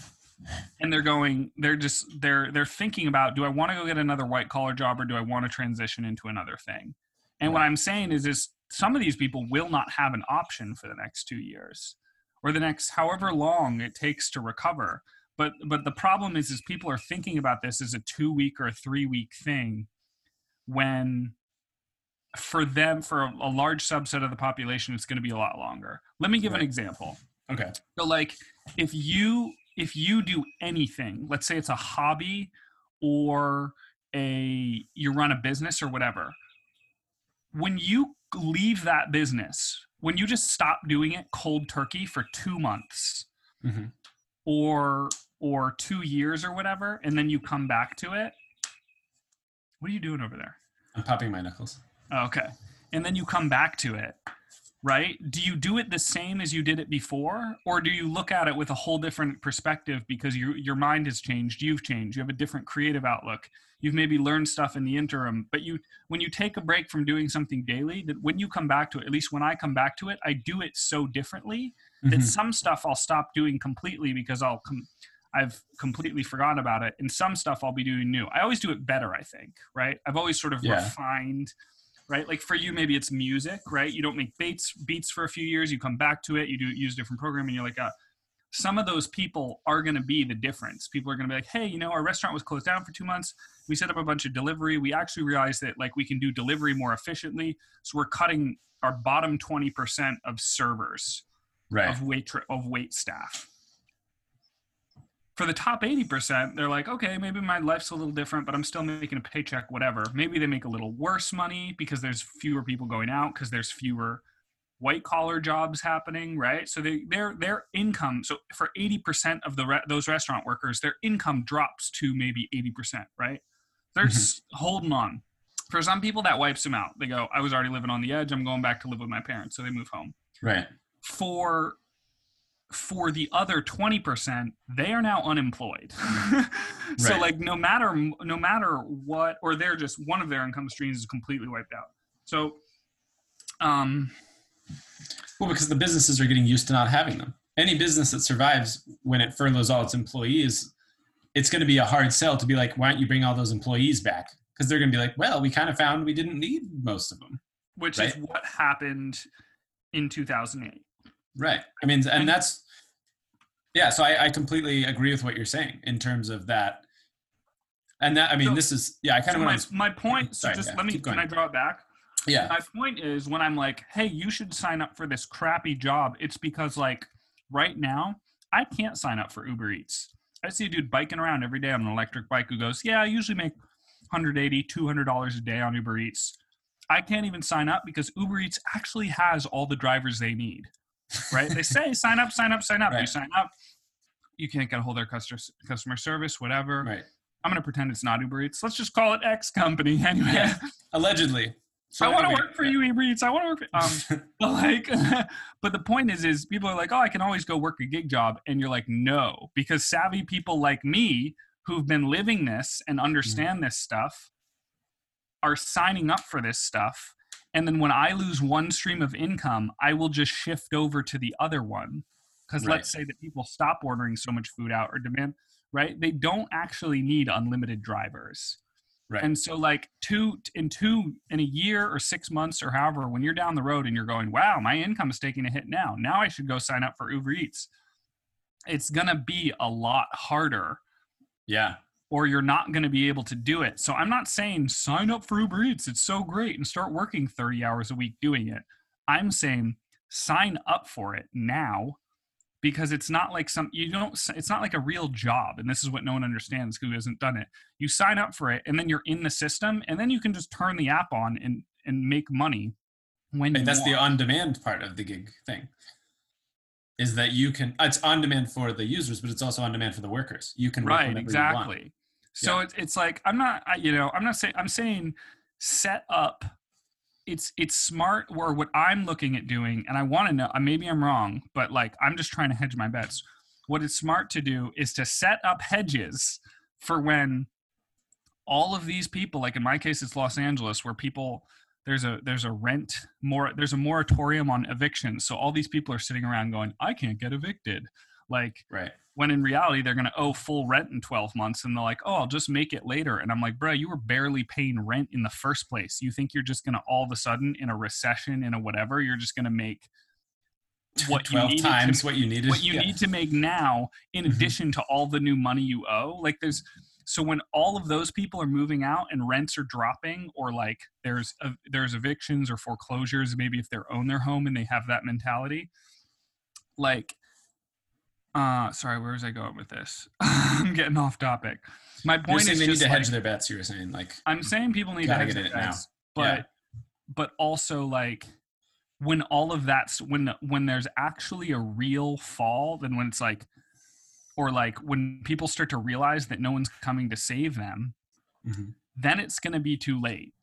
and they're going they're just they're they're thinking about do i want to go get another white collar job or do i want to transition into another thing and what i'm saying is is some of these people will not have an option for the next two years or the next however long it takes to recover but but the problem is is people are thinking about this as a two week or a three week thing when for them for a, a large subset of the population it's going to be a lot longer let me give an example Okay. so like if you if you do anything, let's say it's a hobby or a you run a business or whatever, when you leave that business, when you just stop doing it cold turkey for 2 months Mhm. or or 2 years or whatever and then you come back to it, what are you doing over there? I'm popping my knuckles. Okay. And then you come back to it, right? Do you do it the same as you did it before? Or do you look at it with a whole different perspective because your, your mind has changed, you've changed, you have a different creative outlook. You've maybe learned stuff in the interim, but you when you take a break from doing something daily, that when you come back to it, at least when I come back to it, I do it so differently that Mhm. some stuff I'll stop doing completely because I'll come I've completely forgotten about it. And some stuff I'll be doing new. I always do it better, I think, right? I've always sort of Yeah. refined, right? Like for you, maybe it's music, right? You don't make beats beats for a few years, you come back to it, you do use a different program, and you're like, uh, some of those people are going to be the difference. People are going to be like, hey, you know, our restaurant was closed down for two months. We set up a bunch of delivery. We actually realized that like we can do delivery more efficiently. So we're cutting our bottom 20% of servers Right. of wait of wait staff. For the top 80%, they're like, okay, maybe my life's a little different, but I'm still making a paycheck, whatever. Maybe they make a little worse money because there's fewer people going out because there's fewer white collar jobs happening, right? So they their their income. So for 80% of the re- those restaurant workers, their income drops to maybe 80%, right? They're Mhm. holding on. For some people, that wipes them out. They go, I was already living on the edge. I'm going back to live with my parents. So they move home Right. for for the other 20% they are now unemployed <laughs> so Right. like no matter no matter what or they're just one of their income streams is completely wiped out so um Well, because the businesses are getting used to not having them. Any business that survives when it furloughs all its employees, it's going to be a hard sell to be like, why don't you bring all those employees back? Because they're going to be like, well, we kind of found we didn't need most of them. which is what happened in 2008 Right. I mean, and that's, yeah, so I, I completely agree with what you're saying in terms of that. And that, I mean, So- this is, yeah, I kind so of my, want to, my point so Sorry, just yeah, let me can i draw it back yeah, my point is when I'm like, hey, you should sign up for this crappy job, it's because like right now, I can't sign up for Uber Eats. I see a dude biking around every day on an electric bike who goes, Yeah, I usually make 180 $200 a day on Uber Eats. I can't even sign up because Uber Eats actually has all the drivers they need. Right? they say sign up, sign up, sign up. You sign up. You can't get a hold of their customer customer service, whatever. right. I'm gonna pretend it's not Uber Eats. Let's just call it X company <laughs> anyway. Yeah. Allegedly. So I want to work for you, Uber Eats. I want to work for um, <laughs> but like <laughs> but the point is is people are like oh i can always go work a gig job and you're like no because savvy people like me who've been living this and understand this stuff are signing up for this stuff and then when i lose one stream of income i will just shift over to the other one because Right. let's say that people stop ordering so much food out or demand right they don't actually need unlimited drivers Right. and so like two in two in a year or six months or however, when you're down the road and you're going, wow, my income is taking a hit now. Now I should go sign up for Uber Eats. It's gonna be a lot harder, yeah. Or you're not gonna be able to do it. So I'm not saying sign up for Uber Eats. It's so great and start working 30 hours a week doing it. I'm saying sign up for it now because it's not like some you don't it's not like a real job and this is what no one understands who hasn't done it you sign up for it and then you're in the system and then you can just turn the app on and and make money when that's the on demand part of the gig thing. Is that you can, it's on demand for the users, but it's also on demand for the workers. You can right exactly so Yeah. it's, it's like i'm not I, you know i'm not saying i'm saying set up it's it's smart or what i'm looking at doing and i want to know maybe i'm wrong but like i'm just trying to hedge my bets what it's smart to do is to set up hedges for when all of these people like in my case it's los angeles where people there's a there's a rent more there's a moratorium on evictions so all these people are sitting around going i can't get evicted like Right. when in reality they're going to owe full rent in 12 months and they're like oh i'll just make it later and i'm like bro you were barely paying rent in the first place you think you're just going to all of a sudden in a recession in a whatever you're just going to make what 12 needed times to, what you needed. what you Yeah. need to make now in Mhm. addition to all the new money you owe like there's so when all of those people are moving out and rents are dropping or like there's a, there's evictions or foreclosures maybe if they own their home and they have that mentality like uh sorry where was i going with this <laughs> i'm getting off topic my point is they need to hedge their bets, you were saying. Like, i'm saying people need to hedge their it now. bets, but Yeah. but also like when all of that's when when there's actually a real fall then when it's like or like when people start to realize that no one's coming to save them Mhm. then it's going to be too late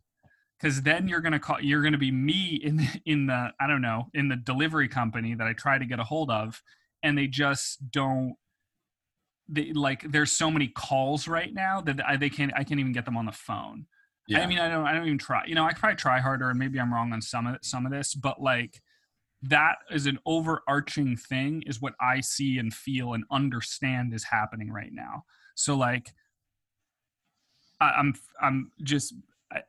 because then you're going to call you're going to be me in in the i don't know in the delivery company that i try to get a hold of and they just don't they like there's so many calls right now that I, they can't i can't even get them on the phone yeah. I mean, I don't, I don't even try. You know, I probably try harder, and maybe I'm wrong on some of some of this, but like, that is an overarching thing is what i see and feel and understand is happening right now. So like i'm i'm just I,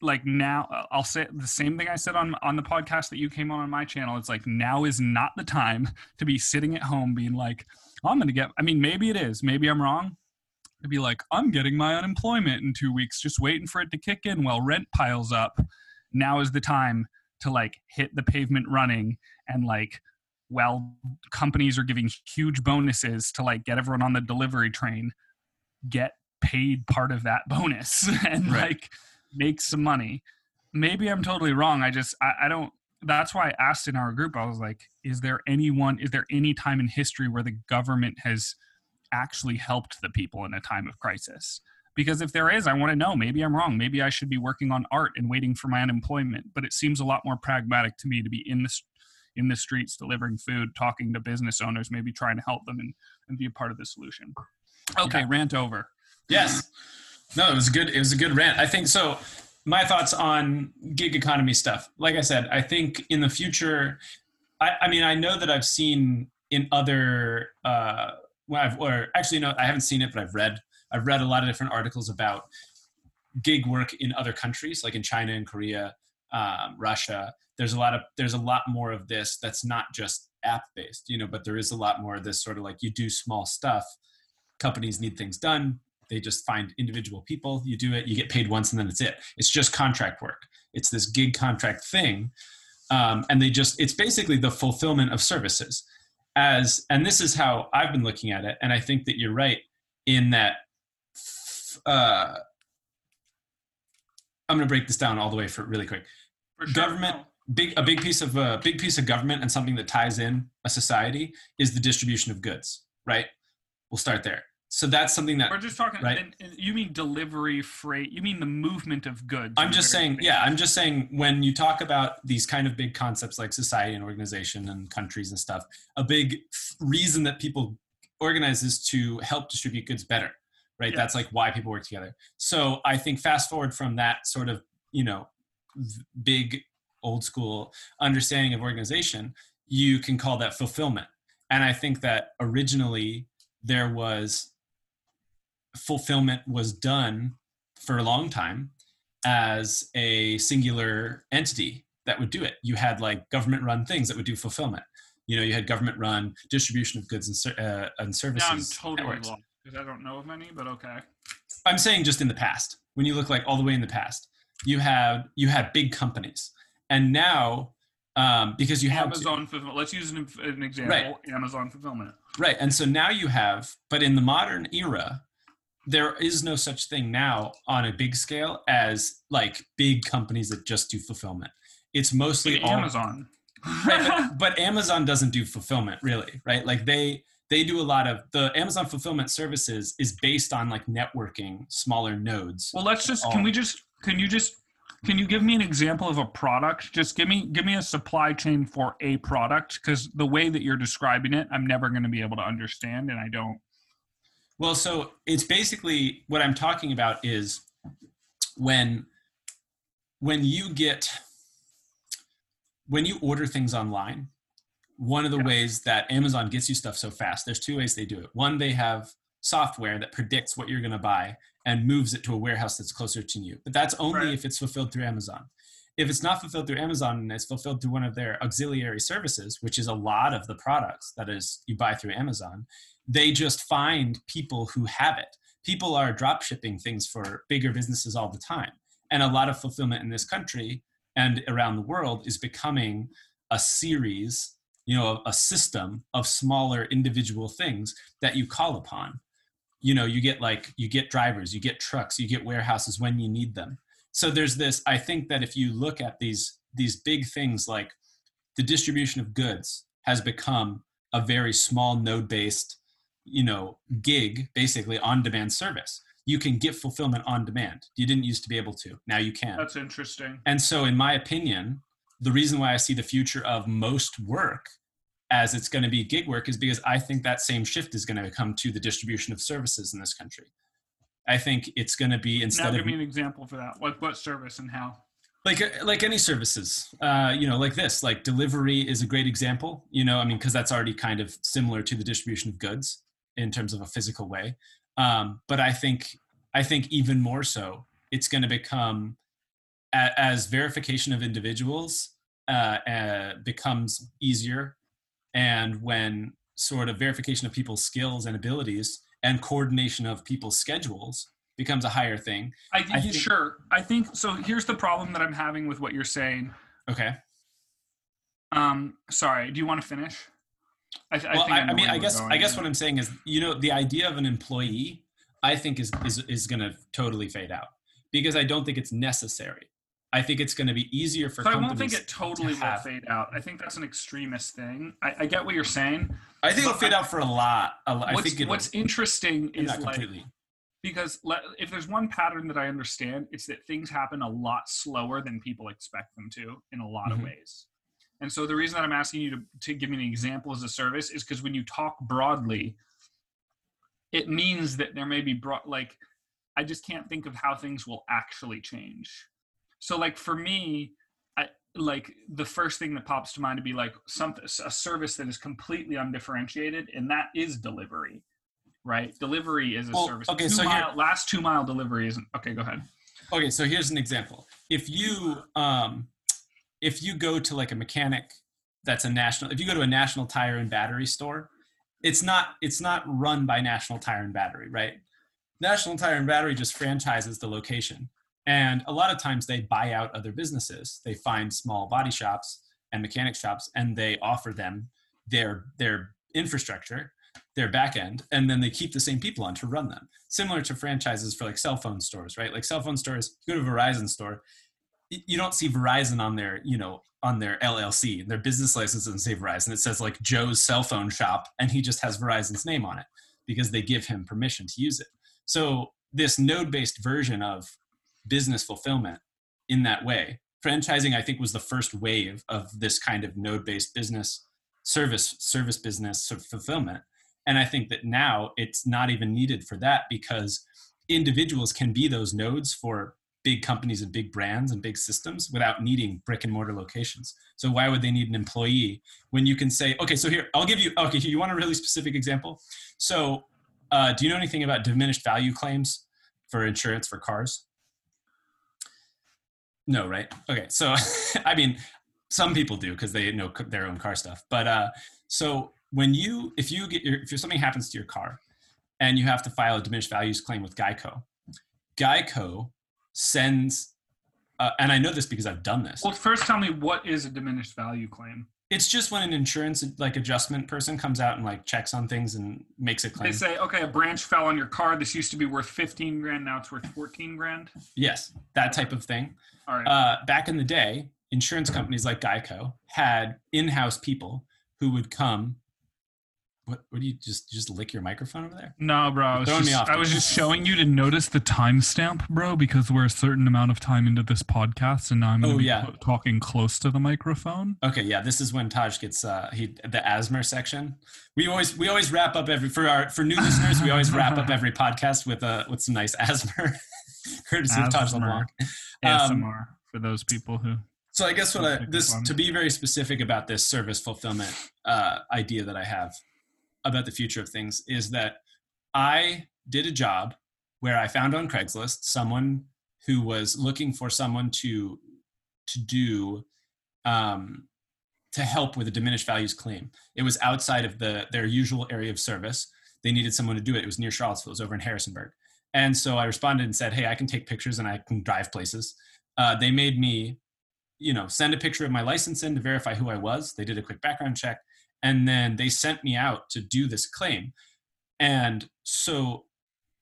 like now i'll say the same thing i said on on the podcast that you came on on my channel. It's like now is not the time <laughs> to be sitting at home being like i'm gonna get i mean maybe it is maybe i'm wrong to be like i'm getting my unemployment in two weeks just waiting for it to kick in while rent piles up. Now is the time to like hit the pavement running and like while companies are giving huge bonuses to like get everyone on the delivery train get paid part of that bonus <laughs> and Right. like make some money maybe i'm totally wrong i just I, I don't that's why i asked in our group i was like is there anyone is there any time in history where the government has actually helped the people in a time of crisis because if there is i want to know maybe i'm wrong maybe i should be working on art and waiting for my unemployment but it seems a lot more pragmatic to me to be in the in the streets delivering food talking to business owners maybe trying to help them and, and be a part of the solution okay Yeah. rant over Yes. No, it was a good. It was a good rant. I think so. My thoughts on gig economy stuff. Like I said, I think in the future, I, I mean, I know that I've seen in other. Uh, well, I've, or actually, no, I haven't seen it, but I've read. I've read a lot of different articles about gig work in other countries, like in China and Korea, um, Russia. There's a lot of. There's a lot more of this that's not just app based, you know, but there is a lot more of this sort of like you do small stuff. Companies need things done they just find individual people you do it you get paid once and then it's it it's just contract work it's this gig contract thing um, and they just it's basically the fulfillment of services as and this is how i've been looking at it and i think that you're right in that uh, i'm going to break this down all the way for really quick. For sure. Government- big a big piece of a big piece of government and something that ties in a society is the distribution of goods right? We'll start there. So that's something that we're just talking Right. and, and you mean delivery freight you mean the movement of goods I'm just saying, yeah, I'm just saying when you talk about these kind of big concepts like society and organization and countries and stuff, a big f- reason that people organize is to help distribute goods better, right? That's like why people work together. So I think fast forward from that sort of, you know, big old school understanding of organization, you can call that fulfillment. And I think that originally there was fulfillment was done for a long time as a singular entity that would do it. You had like government run things that would do fulfillment. You know, you had government run distribution of goods and, uh, and services. now i'm totally networks. lost because i don't know of any but okay I'm saying just in the past. When you look like all the way in the past, you had you had big companies, and now um, because you have amazon fulfill- let's use an, an example amazon fulfillment Right. And so now you have, but in the modern era, there is no such thing now on a big scale as like big companies that just do fulfillment. It's mostly all amazon right, but, <laughs> but Amazon doesn't do fulfillment really, right? Like they they do a lot of the Amazon fulfillment services is based on like networking smaller nodes. well let's just can um, we just can you just can you give me an example of a product just give me give me a supply chain for a product because the way that you're describing it i'm never going to be able to understand and i don't Well, so it's basically what I'm talking about is when when you get when you order things online, one of the Yeah. ways that Amazon gets you stuff so fast, there's two ways they do it. One, they have software that predicts what you're going to buy and moves it to a warehouse that's closer to you. But that's only Right. if it's fulfilled through Amazon. If it's not fulfilled through Amazon and it's fulfilled through one of their auxiliary services, which is a lot of the products that is you buy through Amazon, they just find people who have it. People are drop shipping things for bigger businesses all the time. And a lot of fulfillment in this country and around the world is becoming a series, you know, a system of smaller individual things that you call upon. You know, you get like, you get drivers, you get trucks, you get warehouses when you need them. So there's this, I think that if you look at these, these big things like the distribution of goods has become a very small node based you know gig basically on demand service. You can get fulfillment on demand. You didn't used to be able to. Now you can. That's interesting. And so in my opinion the reason why i see the future of most work as it's going to be gig work is because i think that same shift is going to come to the distribution of services in this country. I think it's going to be now instead give of me an example for that. What what service and how? Like uh, like any services uh, you know like this like delivery is a great example you know i mean because that's already kind of similar to the distribution of goods in terms of a physical way. Um, but i think i think even more so it's going to become a, as verification of individuals uh, uh, becomes easier and when sort of verification of people's skills and abilities and coordination of people's schedules becomes a higher thing I think, I think- sure. I think so. Here's the problem that I'm having with what you're saying. okay Um, sorry. Do you want to finish? I, th- well, think I, I mean, I guess I guess what I'm saying is, you know, the idea of an employee, I think is is is going to totally fade out because I don't think it's necessary. I think it's going to be easier for So I won't think it totally will fade out. I think that's an extremist thing. I, I get what you're saying. I think it'll fade I- out for a lot. A lo- I what's, think it'll, what's interesting is like completely. because le- if there's one pattern that I understand, it's that things happen a lot slower than people expect them to in a lot Mhm. of ways. And so the reason that I'm asking you to, to give me an example as a service is because when you talk broadly, it means that there may be broad like I just can't think of how things will actually change. So like for me, I like the first thing that pops to mind to be like something a service that is completely undifferentiated, and that is delivery right? Delivery is a Well, service. okay, two so here- last two mile delivery isn't okay. Go ahead. Okay, so here's an example. If you um, if you go to like a mechanic that's a national, if you go to a national tire and battery store, it's not it's not run by National Tire and Battery, right? National Tire and Battery just franchises the location, and a lot of times they buy out other businesses. They find small body shops and mechanic shops, and they offer them their their infrastructure, their back end, and then they keep the same people on to run them similar to franchises for like cell phone stores, right? Like cell phone stores, you go to Verizon store, you don't see Verizon on their, you know, on their LLC, their business license doesn't say Verizon. It says like Joe's cell phone shop, and he just has Verizon's name on it because they give him permission to use it. So this node-based version of business fulfillment in that way, franchising, I think, was the first wave of this kind of node-based business service service business fulfillment and I think that now it's not even needed for that because individuals can be those nodes for big companies and big brands and big systems without needing brick and mortar locations. So why would they need an employee when you can say, okay, so here, I'll give you, okay, you want a really specific example? So uh, do you know anything about diminished value claims for insurance for cars? No, right? Okay, so <laughs> I mean, some people do because they know their own car stuff. But uh, so when you, if you get your, if something happens to your car, and you have to file a diminished values claim with Geico, Geico sends, uh, and I know this because I've done this. Well, first tell me what is a diminished value claim. It's just when an insurance like adjustment person comes out and like checks on things and makes a claim. They say, okay, a branch fell on your car. This used to be worth 15 grand. Now it's worth 14 grand. Yes, that type of thing. All right. uh, back in the day, insurance companies like Geico had in-house people who would come. What? What do you just just lick your microphone over there? no, bro. I was, just, I was just showing you to notice the timestamp, bro, because we're a certain amount of time into this podcast, and now I'm Oh, yeah. talking close to the microphone. Okay, yeah, this is when Taj gets uh, he the asthma section. We always we always wrap up every for our for new listeners. We always wrap up every <laughs> podcast with uh with some nice asthma, <laughs> courtesy of Taj. LeBlanc. ASMR Um, for those people who. So I guess what I this to be very specific about this service fulfillment uh, idea that I have about the future of things is that I did a job where I found on Craigslist someone who was looking for someone to to do um, to help with a diminished values claim. It was outside of the their usual area of service. They needed someone to do it. It was near Charlottesville. It was over in Harrisonburg. And so I responded and said, "Hey, I can take pictures and I can drive places." Uh, they made me you know, send a picture of my license in to verify who I was. They did a quick background check, and then they sent me out to do this claim. And so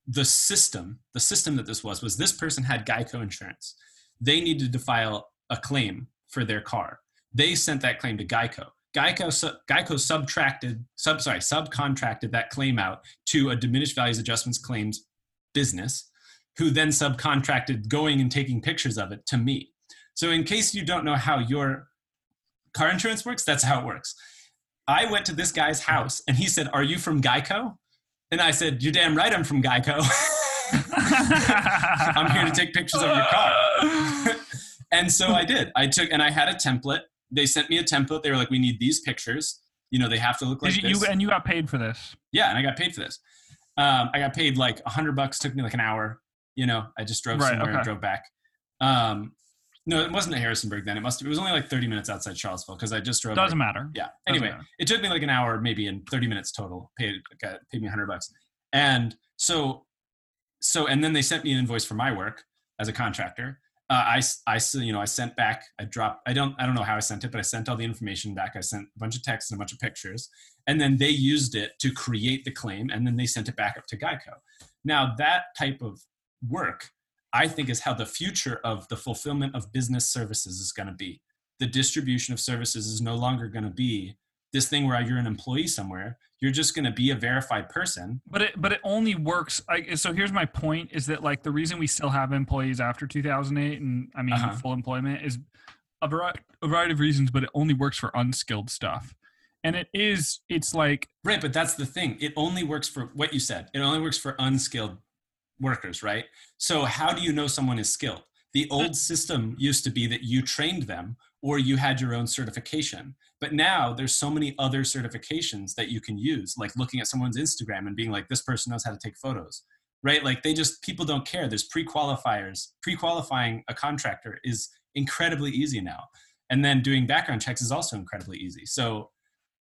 the system, the system that this was, was this person had Geico insurance. They needed to file a claim for their car. They sent that claim to Geico. Geico, Geico subtracted, sub, sorry, subcontracted that claim out to a diminished values adjustments claims business, who then subcontracted going and taking pictures of it to me. So, in case you don't know how your car insurance works, that's how it works. I went to this guy's house and he said, Are you from Geico? And I said, You're damn right, I'm from Geico. <laughs> I'm here to take pictures of your car. <laughs> and so I did. I took and I had a template. They sent me a template. They were like, "We need these pictures. You know, they have to look like you, this." you and you got paid for this. yeah, and I got paid for this. Um, I got paid like a hundred bucks. Took me like an hour. You know, I just drove Right, somewhere and drove back. Um, no, it wasn't at Harrisonburg then. It must. Have, it was only like thirty minutes outside Charlottesville because I just drove. like, Doesn't matter. yeah. Anyway, matter. it took me like an hour, maybe, in 30 minutes total. Paid got paid me 100 bucks, and so, so, and then they sent me an invoice for my work as a contractor. Uh, I you know, I sent back. I dropped. I don't, I don't know how I sent it, but I sent all the information back. I sent a bunch of text and a bunch of pictures, and then they used it to create the claim, and then they sent it back up to Geico. Now that type of work, I think, is how the future of the fulfillment of business services is going to be the distribution of services is no longer going to be this thing where you're an employee somewhere. You're just going to be a verified person. But it but it only works. I, so here's my point: is that like the reason we still have employees after 2008, and I mean Uh-huh. full employment, is a variety, a variety of reasons. But it only works for unskilled stuff, and it is. It's like Right, but that's the thing. It only works for what you said. It only works for unskilled workers, right? So how do you know someone is skilled? The hmm. old system used to be that you trained them or you had your own certification. But now there's so many other certifications that you can use, like looking at someone's Instagram and being like, this person knows how to take photos, right? Like they just, people don't care. There's pre qualifiers. Pre qualifying a contractor is incredibly easy now. And then doing background checks is also incredibly easy. So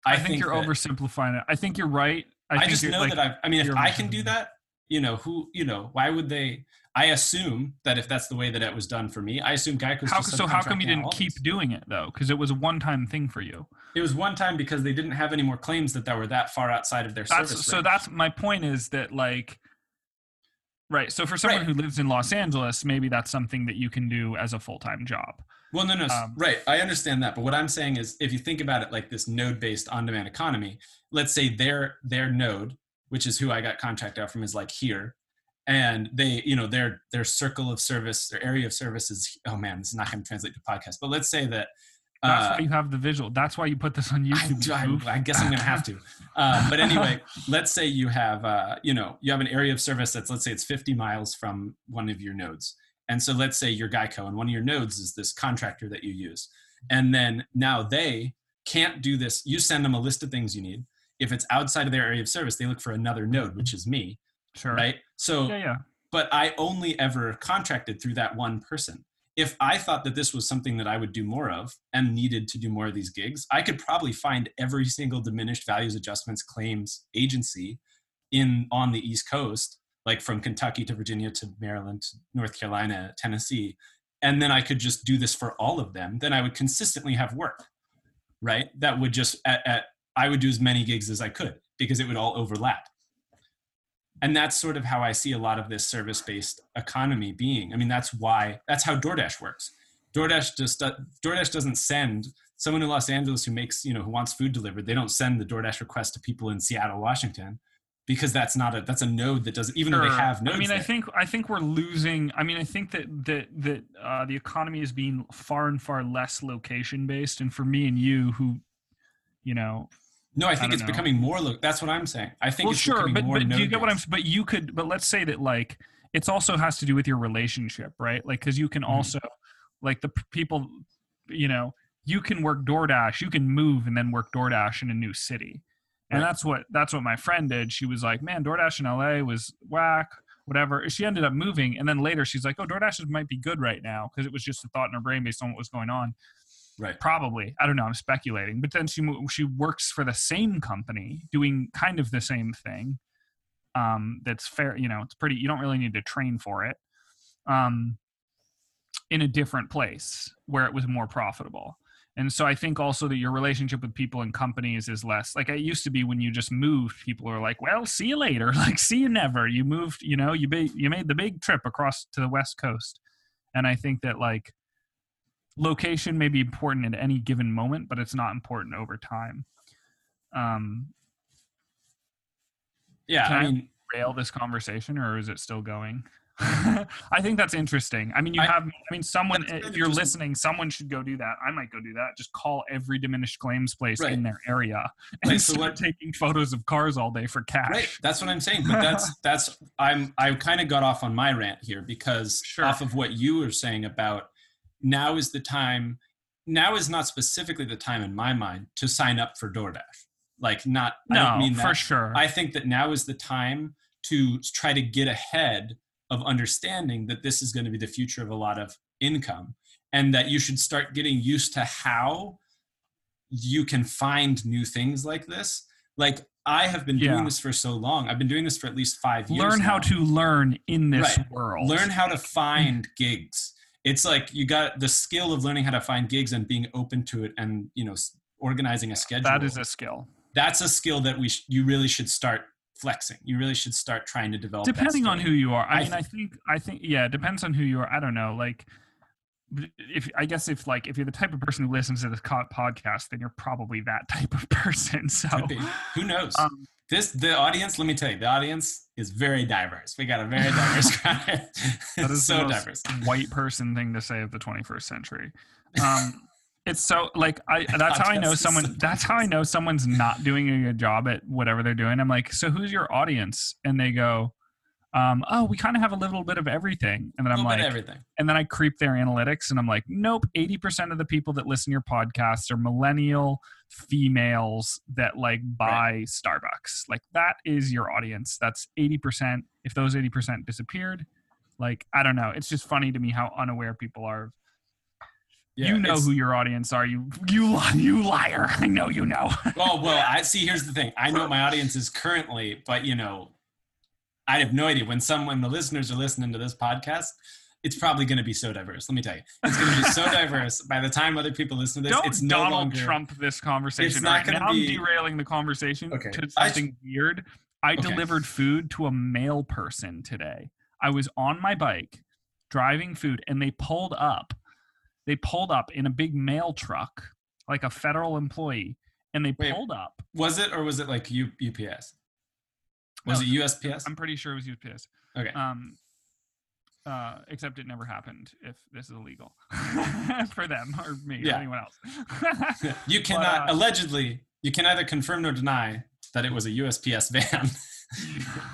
I, think, you're that- oversimplifying it. I think you're right. I, I, think just know like, that I've, I mean, if I can do that, you know, who, you know, why would they? I assume that if that's the way that it was done for me, I assume Geico's How, so how come you didn't keep this. doing it though? Because it was a one-time thing for you. It was one time because they didn't have any more claims that, that were that far outside of their That's service. so. range. That's my point. Is that like, right? So for someone Right. who lives in Los Angeles, maybe that's something that you can do as a full-time job. Well, no, no, Um, right. I understand that, but what I'm saying is, if you think about it like this node-based on-demand economy, let's say their their node, which is who I got contract out from, is like here, and they, you know, their their circle of service, their area of service is. Oh man, this is not going to translate to podcast, but let's say that. That's uh, why you have the visual. That's why you put this on YouTube. do- I- I guess I'm going to have to. Uh, but anyway, <laughs> let's say you have, uh, you know, you have an area of service that's, let's say it's 50 miles from one of your nodes. And so let's say you're Geico and one of your nodes is this contractor that you use. And then now they can't do this. You send them a list of things you need. If it's outside of their area of service, they look for another node, which is me, sure. right? So Yeah, yeah. but I only ever contracted through that one person. If I thought that this was something that I would do more of and needed to do more of these gigs, I could probably find every single diminished values adjustments claims agency in on the East Coast, like from Kentucky to Virginia to Maryland, to North Carolina, Tennessee, and then I could just do this for all of them. Then I would consistently have work, right? That would just at, at I would do as many gigs as I could because it would all overlap and that's sort of how I see a lot of this service-based economy being. I mean, that's why that's how DoorDash works. DoorDash just DoorDash doesn't send someone in Los Angeles who makes you know who wants food delivered. They don't send the DoorDash request to people in Seattle, Washington, because that's not a that's a node that doesn't even though they have nodes. I mean, I think I think we're losing. I mean, I think that that that uh, the economy is being far and far less location based, and for me and you, who, you know, no, I think don't it's know. becoming more. Lo- that's what I'm saying. I think well, it's sure, becoming but more but do you get what I'm? But you could, but let's say that like it's also has to do with your relationship, right? Like, because you can Mhm. also, like the p- people, you know, you can work DoorDash, you can move and then work DoorDash in a new city, and Right. that's what that's what my friend did. She was like, man, DoorDash in LA was whack. Whatever. She ended up moving, and then later she's like, "Oh, DoorDash might be good right now," because it was just a thought in her brain based on what was going on. Right. Probably. I don't know. I'm speculating. But then she she works for the same company doing kind of the same thing. Um, that's fair. You know, it's pretty. You don't really need to train for it. Um, in a different place where it was more profitable. And so I think also that your relationship with people and companies is less like it used to be when you just moved. People are like, "Well, see you later." <laughs> Like, see you never. You moved. You know, you ba- you made the big trip across to the West Coast. And I think that like location may be important at any given moment, but it's not important over time. Um, Yeah, Can I I- mean, rail this conversation, or is it still going? <laughs> I think that's interesting. I mean, you I- have. I mean, someone, if you're listening, someone should go do that. I might go do that. Just call every diminished claims place Right. in their area and Right, so start what- taking photos of cars all day for cash. Right. That's what I'm saying. But that's <laughs> that's I'm I kind of got off on my rant here because Sure. off of what you were saying about now is the time. Now is not specifically the time in my mind to sign up for DoorDash. Like not. I No, don't mean that. for sure. I think that now is the time to try to get ahead of understanding that this is going to be the future of a lot of income and that you should start getting used to how you can find new things like this. Like I have been Yeah. doing this for so long. I've been doing this for at least 5 years. learn how now. to learn in this Right. world. learn how to mm. find gigs. It's like you got the skill of learning how to find gigs and being open to it and, you know, organizing a schedule that is a skill. that's a skill that we sh- you really should start flexing. You really should start trying to develop. that depending on who you are i, I mean i think i think yeah it depends on who you are i don't know like if i guess if like if you're the type of person who listens to this podcast then you're probably that type of <laughs> person so. Who knows? um, this the audience. Let me tell you, the audience is very diverse. We got a very diverse <laughs> crowd. that is <laughs> so diverse. white person thing to say of the 21st century um it's so like i <laughs> that's how i know someone that's how i know someone's not doing a good job at whatever they're doing i'm like so who's your audience and they go um, oh, we kind of have a little bit of everything. And then I'm like, everything. and then I creep their analytics and I'm like, nope, 80% of the people that listen to your podcasts are millennial females that like buy Starbucks. Like that is your audience. That's 80%. If those 80% disappeared, like I don't know. It's just funny to me how unaware people are. Yeah, you know who your audience are. You you you liar. <laughs> I know you know. well, well, <laughs> I see. Here's the thing. I know what my audience is currently, but you know, I have no idea when some when the listeners are listening to this podcast. It's probably going to be so diverse. Let me tell you, it's going to be so <laughs> diverse. By the time other people listen to this, Don't it's no Donald longer. Trump this conversation. not right gonna be- I'm derailing the conversation Okay. to I- something weird. I Okay. delivered food to a male person today. I was on my bike driving food and they pulled up. They pulled up in a big mail truck, like a federal employee, and they Wait. pulled up. Was it or was it like U, UPS? Was No, it USPS? I'm pretty sure it was USPS. Okay. Um, uh, except it never happened if this is illegal <laughs> for them or me or anyone else. <laughs> you <laughs> cannot uh, allegedly. You can either confirm nor deny that it was a USPS van.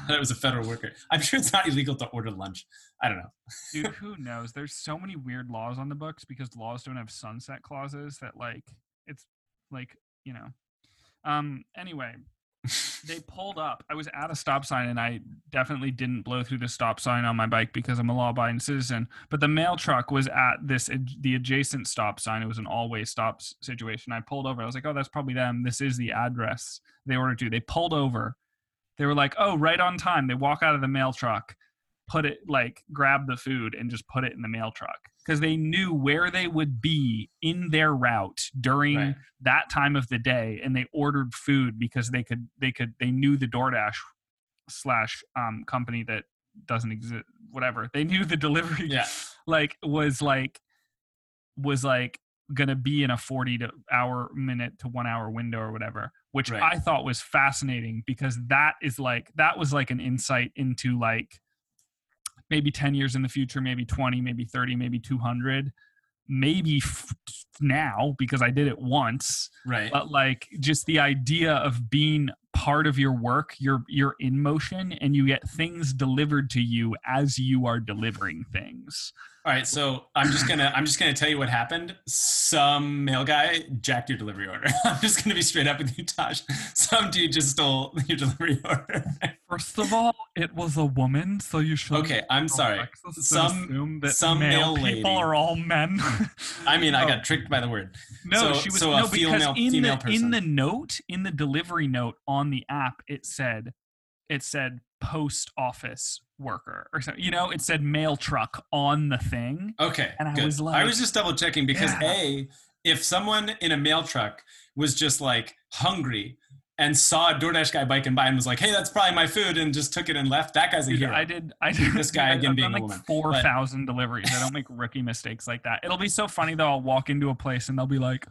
that it was a federal worker. I'm sure it's not illegal to order lunch. I don't know. dude who knows there's so many weird laws on the books because laws don't have sunset clauses that like it's like you know um anyway they pulled up. I was at a stop sign and i definitely didn't blow through the stop sign on my bike because i'm a law-abiding citizen. But the mail truck was at this the adjacent stop sign. It was an all-way stop situation. I pulled over. I was like oh that's probably them. This is the address they ordered to. They pulled over. They were like oh right on time. They walk out of the mail truck put it like grab the food and just put it in the mail truck because they knew where they would be in their route during Right. that time of the day and they ordered food because they could they could they knew the DoorDash slash um company that doesn't exist whatever they knew the delivery Yeah. <laughs> like was like was like gonna be in a 40 to hour minute to one hour window or whatever which Right. i thought was fascinating because that is like that was like an insight into like maybe 10 years in the future maybe 20 maybe 30 maybe 200 maybe f- now because i did it once. Right. but like just the idea of being part of your work you're you're in motion and you get things delivered to you as you are delivering things All right, so I'm just gonna I'm just gonna tell you what happened. Some mail guy jacked your delivery order. <laughs> I'm just gonna be straight up with you, Tosh. Some dude just stole your delivery <laughs> order. first of all it was a woman so you should okay, I'm sorry. Some- assume that some male, male people lady- are all men <laughs> I mean, I Oh. got tricked by the word. No, So- she was so no because female- in the person. in the note in the delivery note on the app it said it said post office worker or something. You know, it said mail truck on the thing. Okay, And I good. was like I was just double checking because Yeah. a if someone in a mail truck was just like hungry and saw a DoorDash guy biking by and was like, "Hey, that's probably my food," and just took it and left, that guy's a Dude, hero. I did. I did. This guy again being a like woman. Four But- deliveries. I don't make rookie mistakes like that. It'll be so funny though. I'll walk into a place and they'll be like,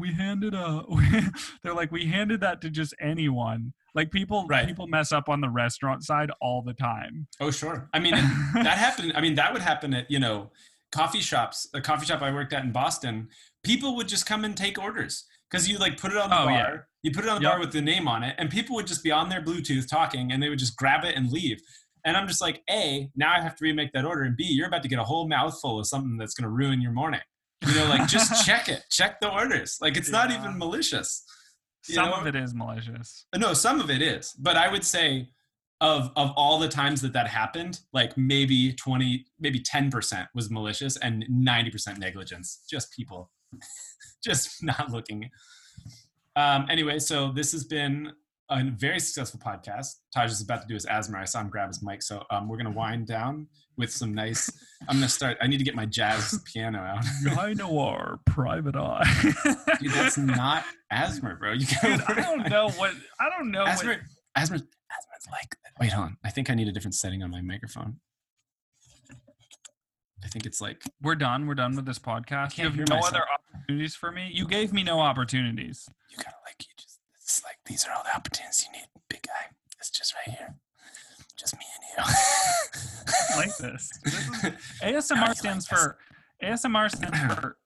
"We handed a." <laughs> they're like, "We handed that to just anyone." Like people, Right. people mess up on the restaurant side all the time. oh, sure. I mean, that happened. I mean, that would happen at you know coffee shops. A coffee shop I worked at in Boston, people would just come and take orders because you like put it on the Oh, bar. yeah. You put it on the Yep. bar with the name on it, and people would just be on their Bluetooth talking, and they would just grab it and leave. And I'm just like, a now I have to remake that order, and b you're about to get a whole mouthful of something that's going to ruin your morning. You know, like just <laughs> check it, check the orders. Like it's not even malicious. Some know? of it is malicious. No, some of it is, but I would say of of all the times that that happened, like maybe twenty, maybe ten percent was malicious, and ninety percent negligence. Just people, <laughs> just not looking. Um, anyway, so this has been a very successful podcast. Taj is about to do his asthma. I saw him grab his mic, so um, we're gonna wind down with some nice. I'm gonna start. I need to get my jazz <laughs> piano out. Guy Noir, Private Eye. <laughs> Dude, that's not asthma, bro. You Dude, I don't know what I don't know. Asthma, What, asthma, asthma's like. Wait, hold on. I think I need a different setting on my microphone. I think it's like. we're done. We're done with this podcast. You have no myself. other opportunities for me. You gave me no opportunities. You gotta like. You just. It's like these are all the opportunities you need, big guy. It's just right here. Just me and you. I like this. <laughs> This is- <laughs> How do you ASMR like stands this? for ASMR stands <clears throat> for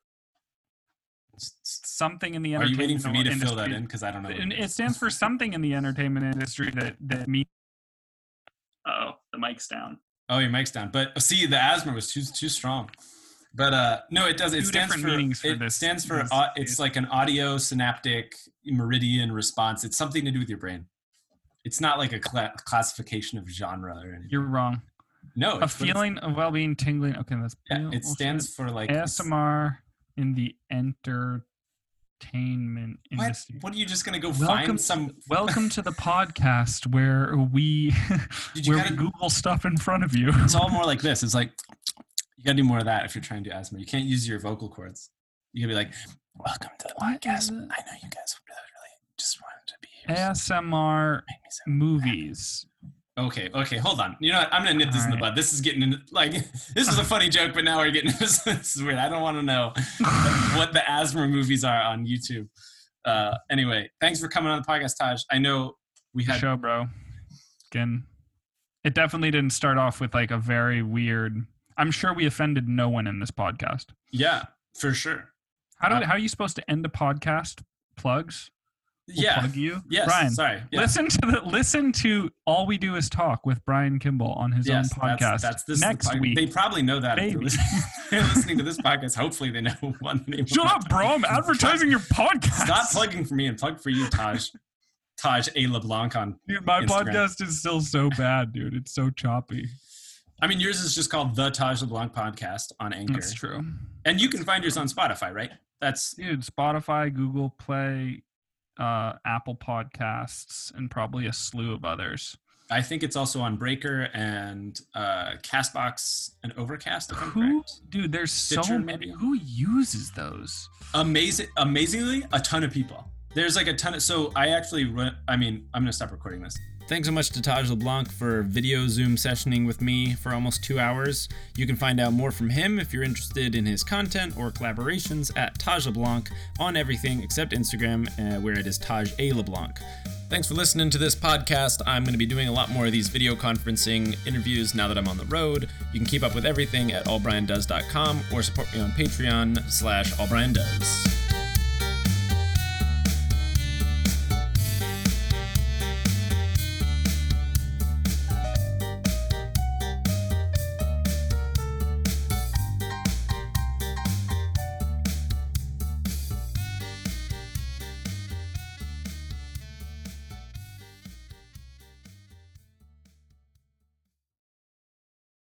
something in the entertainment. Are you waiting for me to industry. fill that in? Because I don't know. what And it it is. stands for <laughs> something in the entertainment industry that that me. Oh, the mic's down. Oh, your mic's down. But oh, see, the asthma was too too strong. But uh no, it does. It Two stands for. for it this- stands for. au- it's like an audio synaptic meridian response. It's something to do with your brain. It's not like a cla classification of genre or anything. You're wrong. no, A it's- but it's- feeling of well-being, tingling. Okay, that's Yeah, it stands for like. ASMR in the entertainment What? industry. What are you just gonna go Welcome find some? Welcome to the podcast where we Did you where we Google stuff in front of you. It's all more like this. It's like you gotta do more of that if you're trying to do asthma. You can't use your vocal cords. You gotta be like, "Welcome to the podcast. I know you guys really, really just wanted to be here. ASMR so movies. Okay, okay, hold on. You know what? I'm gonna nip this in the bud. This is getting into like <laughs> this is a <laughs> funny joke, but now we're getting this, <laughs> this is weird. I don't want to know what the asthma movies are on YouTube. Uh, anyway, thanks for coming on the podcast, Taj. I know we had show, bro. Again, it definitely didn't start off with like a very weird. I'm sure we offended no one in this podcast. yeah, for sure. How do Uh, how are you supposed to end a podcast? Plugs? We'll Yeah. plug you. Yes. Brian. Sorry. Yeah. Listen to the listen to all we do is talk with Brian Kimball on his yes, own podcast That's, that's this is the next pod- week. They probably know that. If they're, listening, <laughs> they're listening to this podcast. Hopefully, they know <laughs> one name. Shut up, bro! I'm advertising your podcast. Stop plugging for me and plug for you, Taj. <laughs> Taj A. LeBlanc on. Dude, my Instagram. podcast is still so bad, dude. It's so choppy. I mean, yours is just called the Taj LeBlanc podcast on Anchor, That's true. and you can find yours on Spotify, right? That's Dude, Spotify, Google Play, uh, Apple Podcasts, and probably a slew of others. I think it's also on Breaker and uh, Castbox and Overcast. Who, correct. dude? There's so many. Who uses those? Amazing, amazingly, a ton of people. There's like a ton of. So I actually, run, I mean, I'm gonna stop recording this. Thanks so much to Taj LeBlanc for video Zoom sessioning with me for almost two hours. You can find out more from him if you're interested in his content or collaborations at Taj LeBlanc on everything except Instagram, uh, where it is Taj A LeBlanc. Thanks for listening to this podcast. I'm going to be doing a lot more of these video conferencing interviews now that I'm on the road. You can keep up with everything at allbriandoes.com or support me on Patreon slash allbriandoes.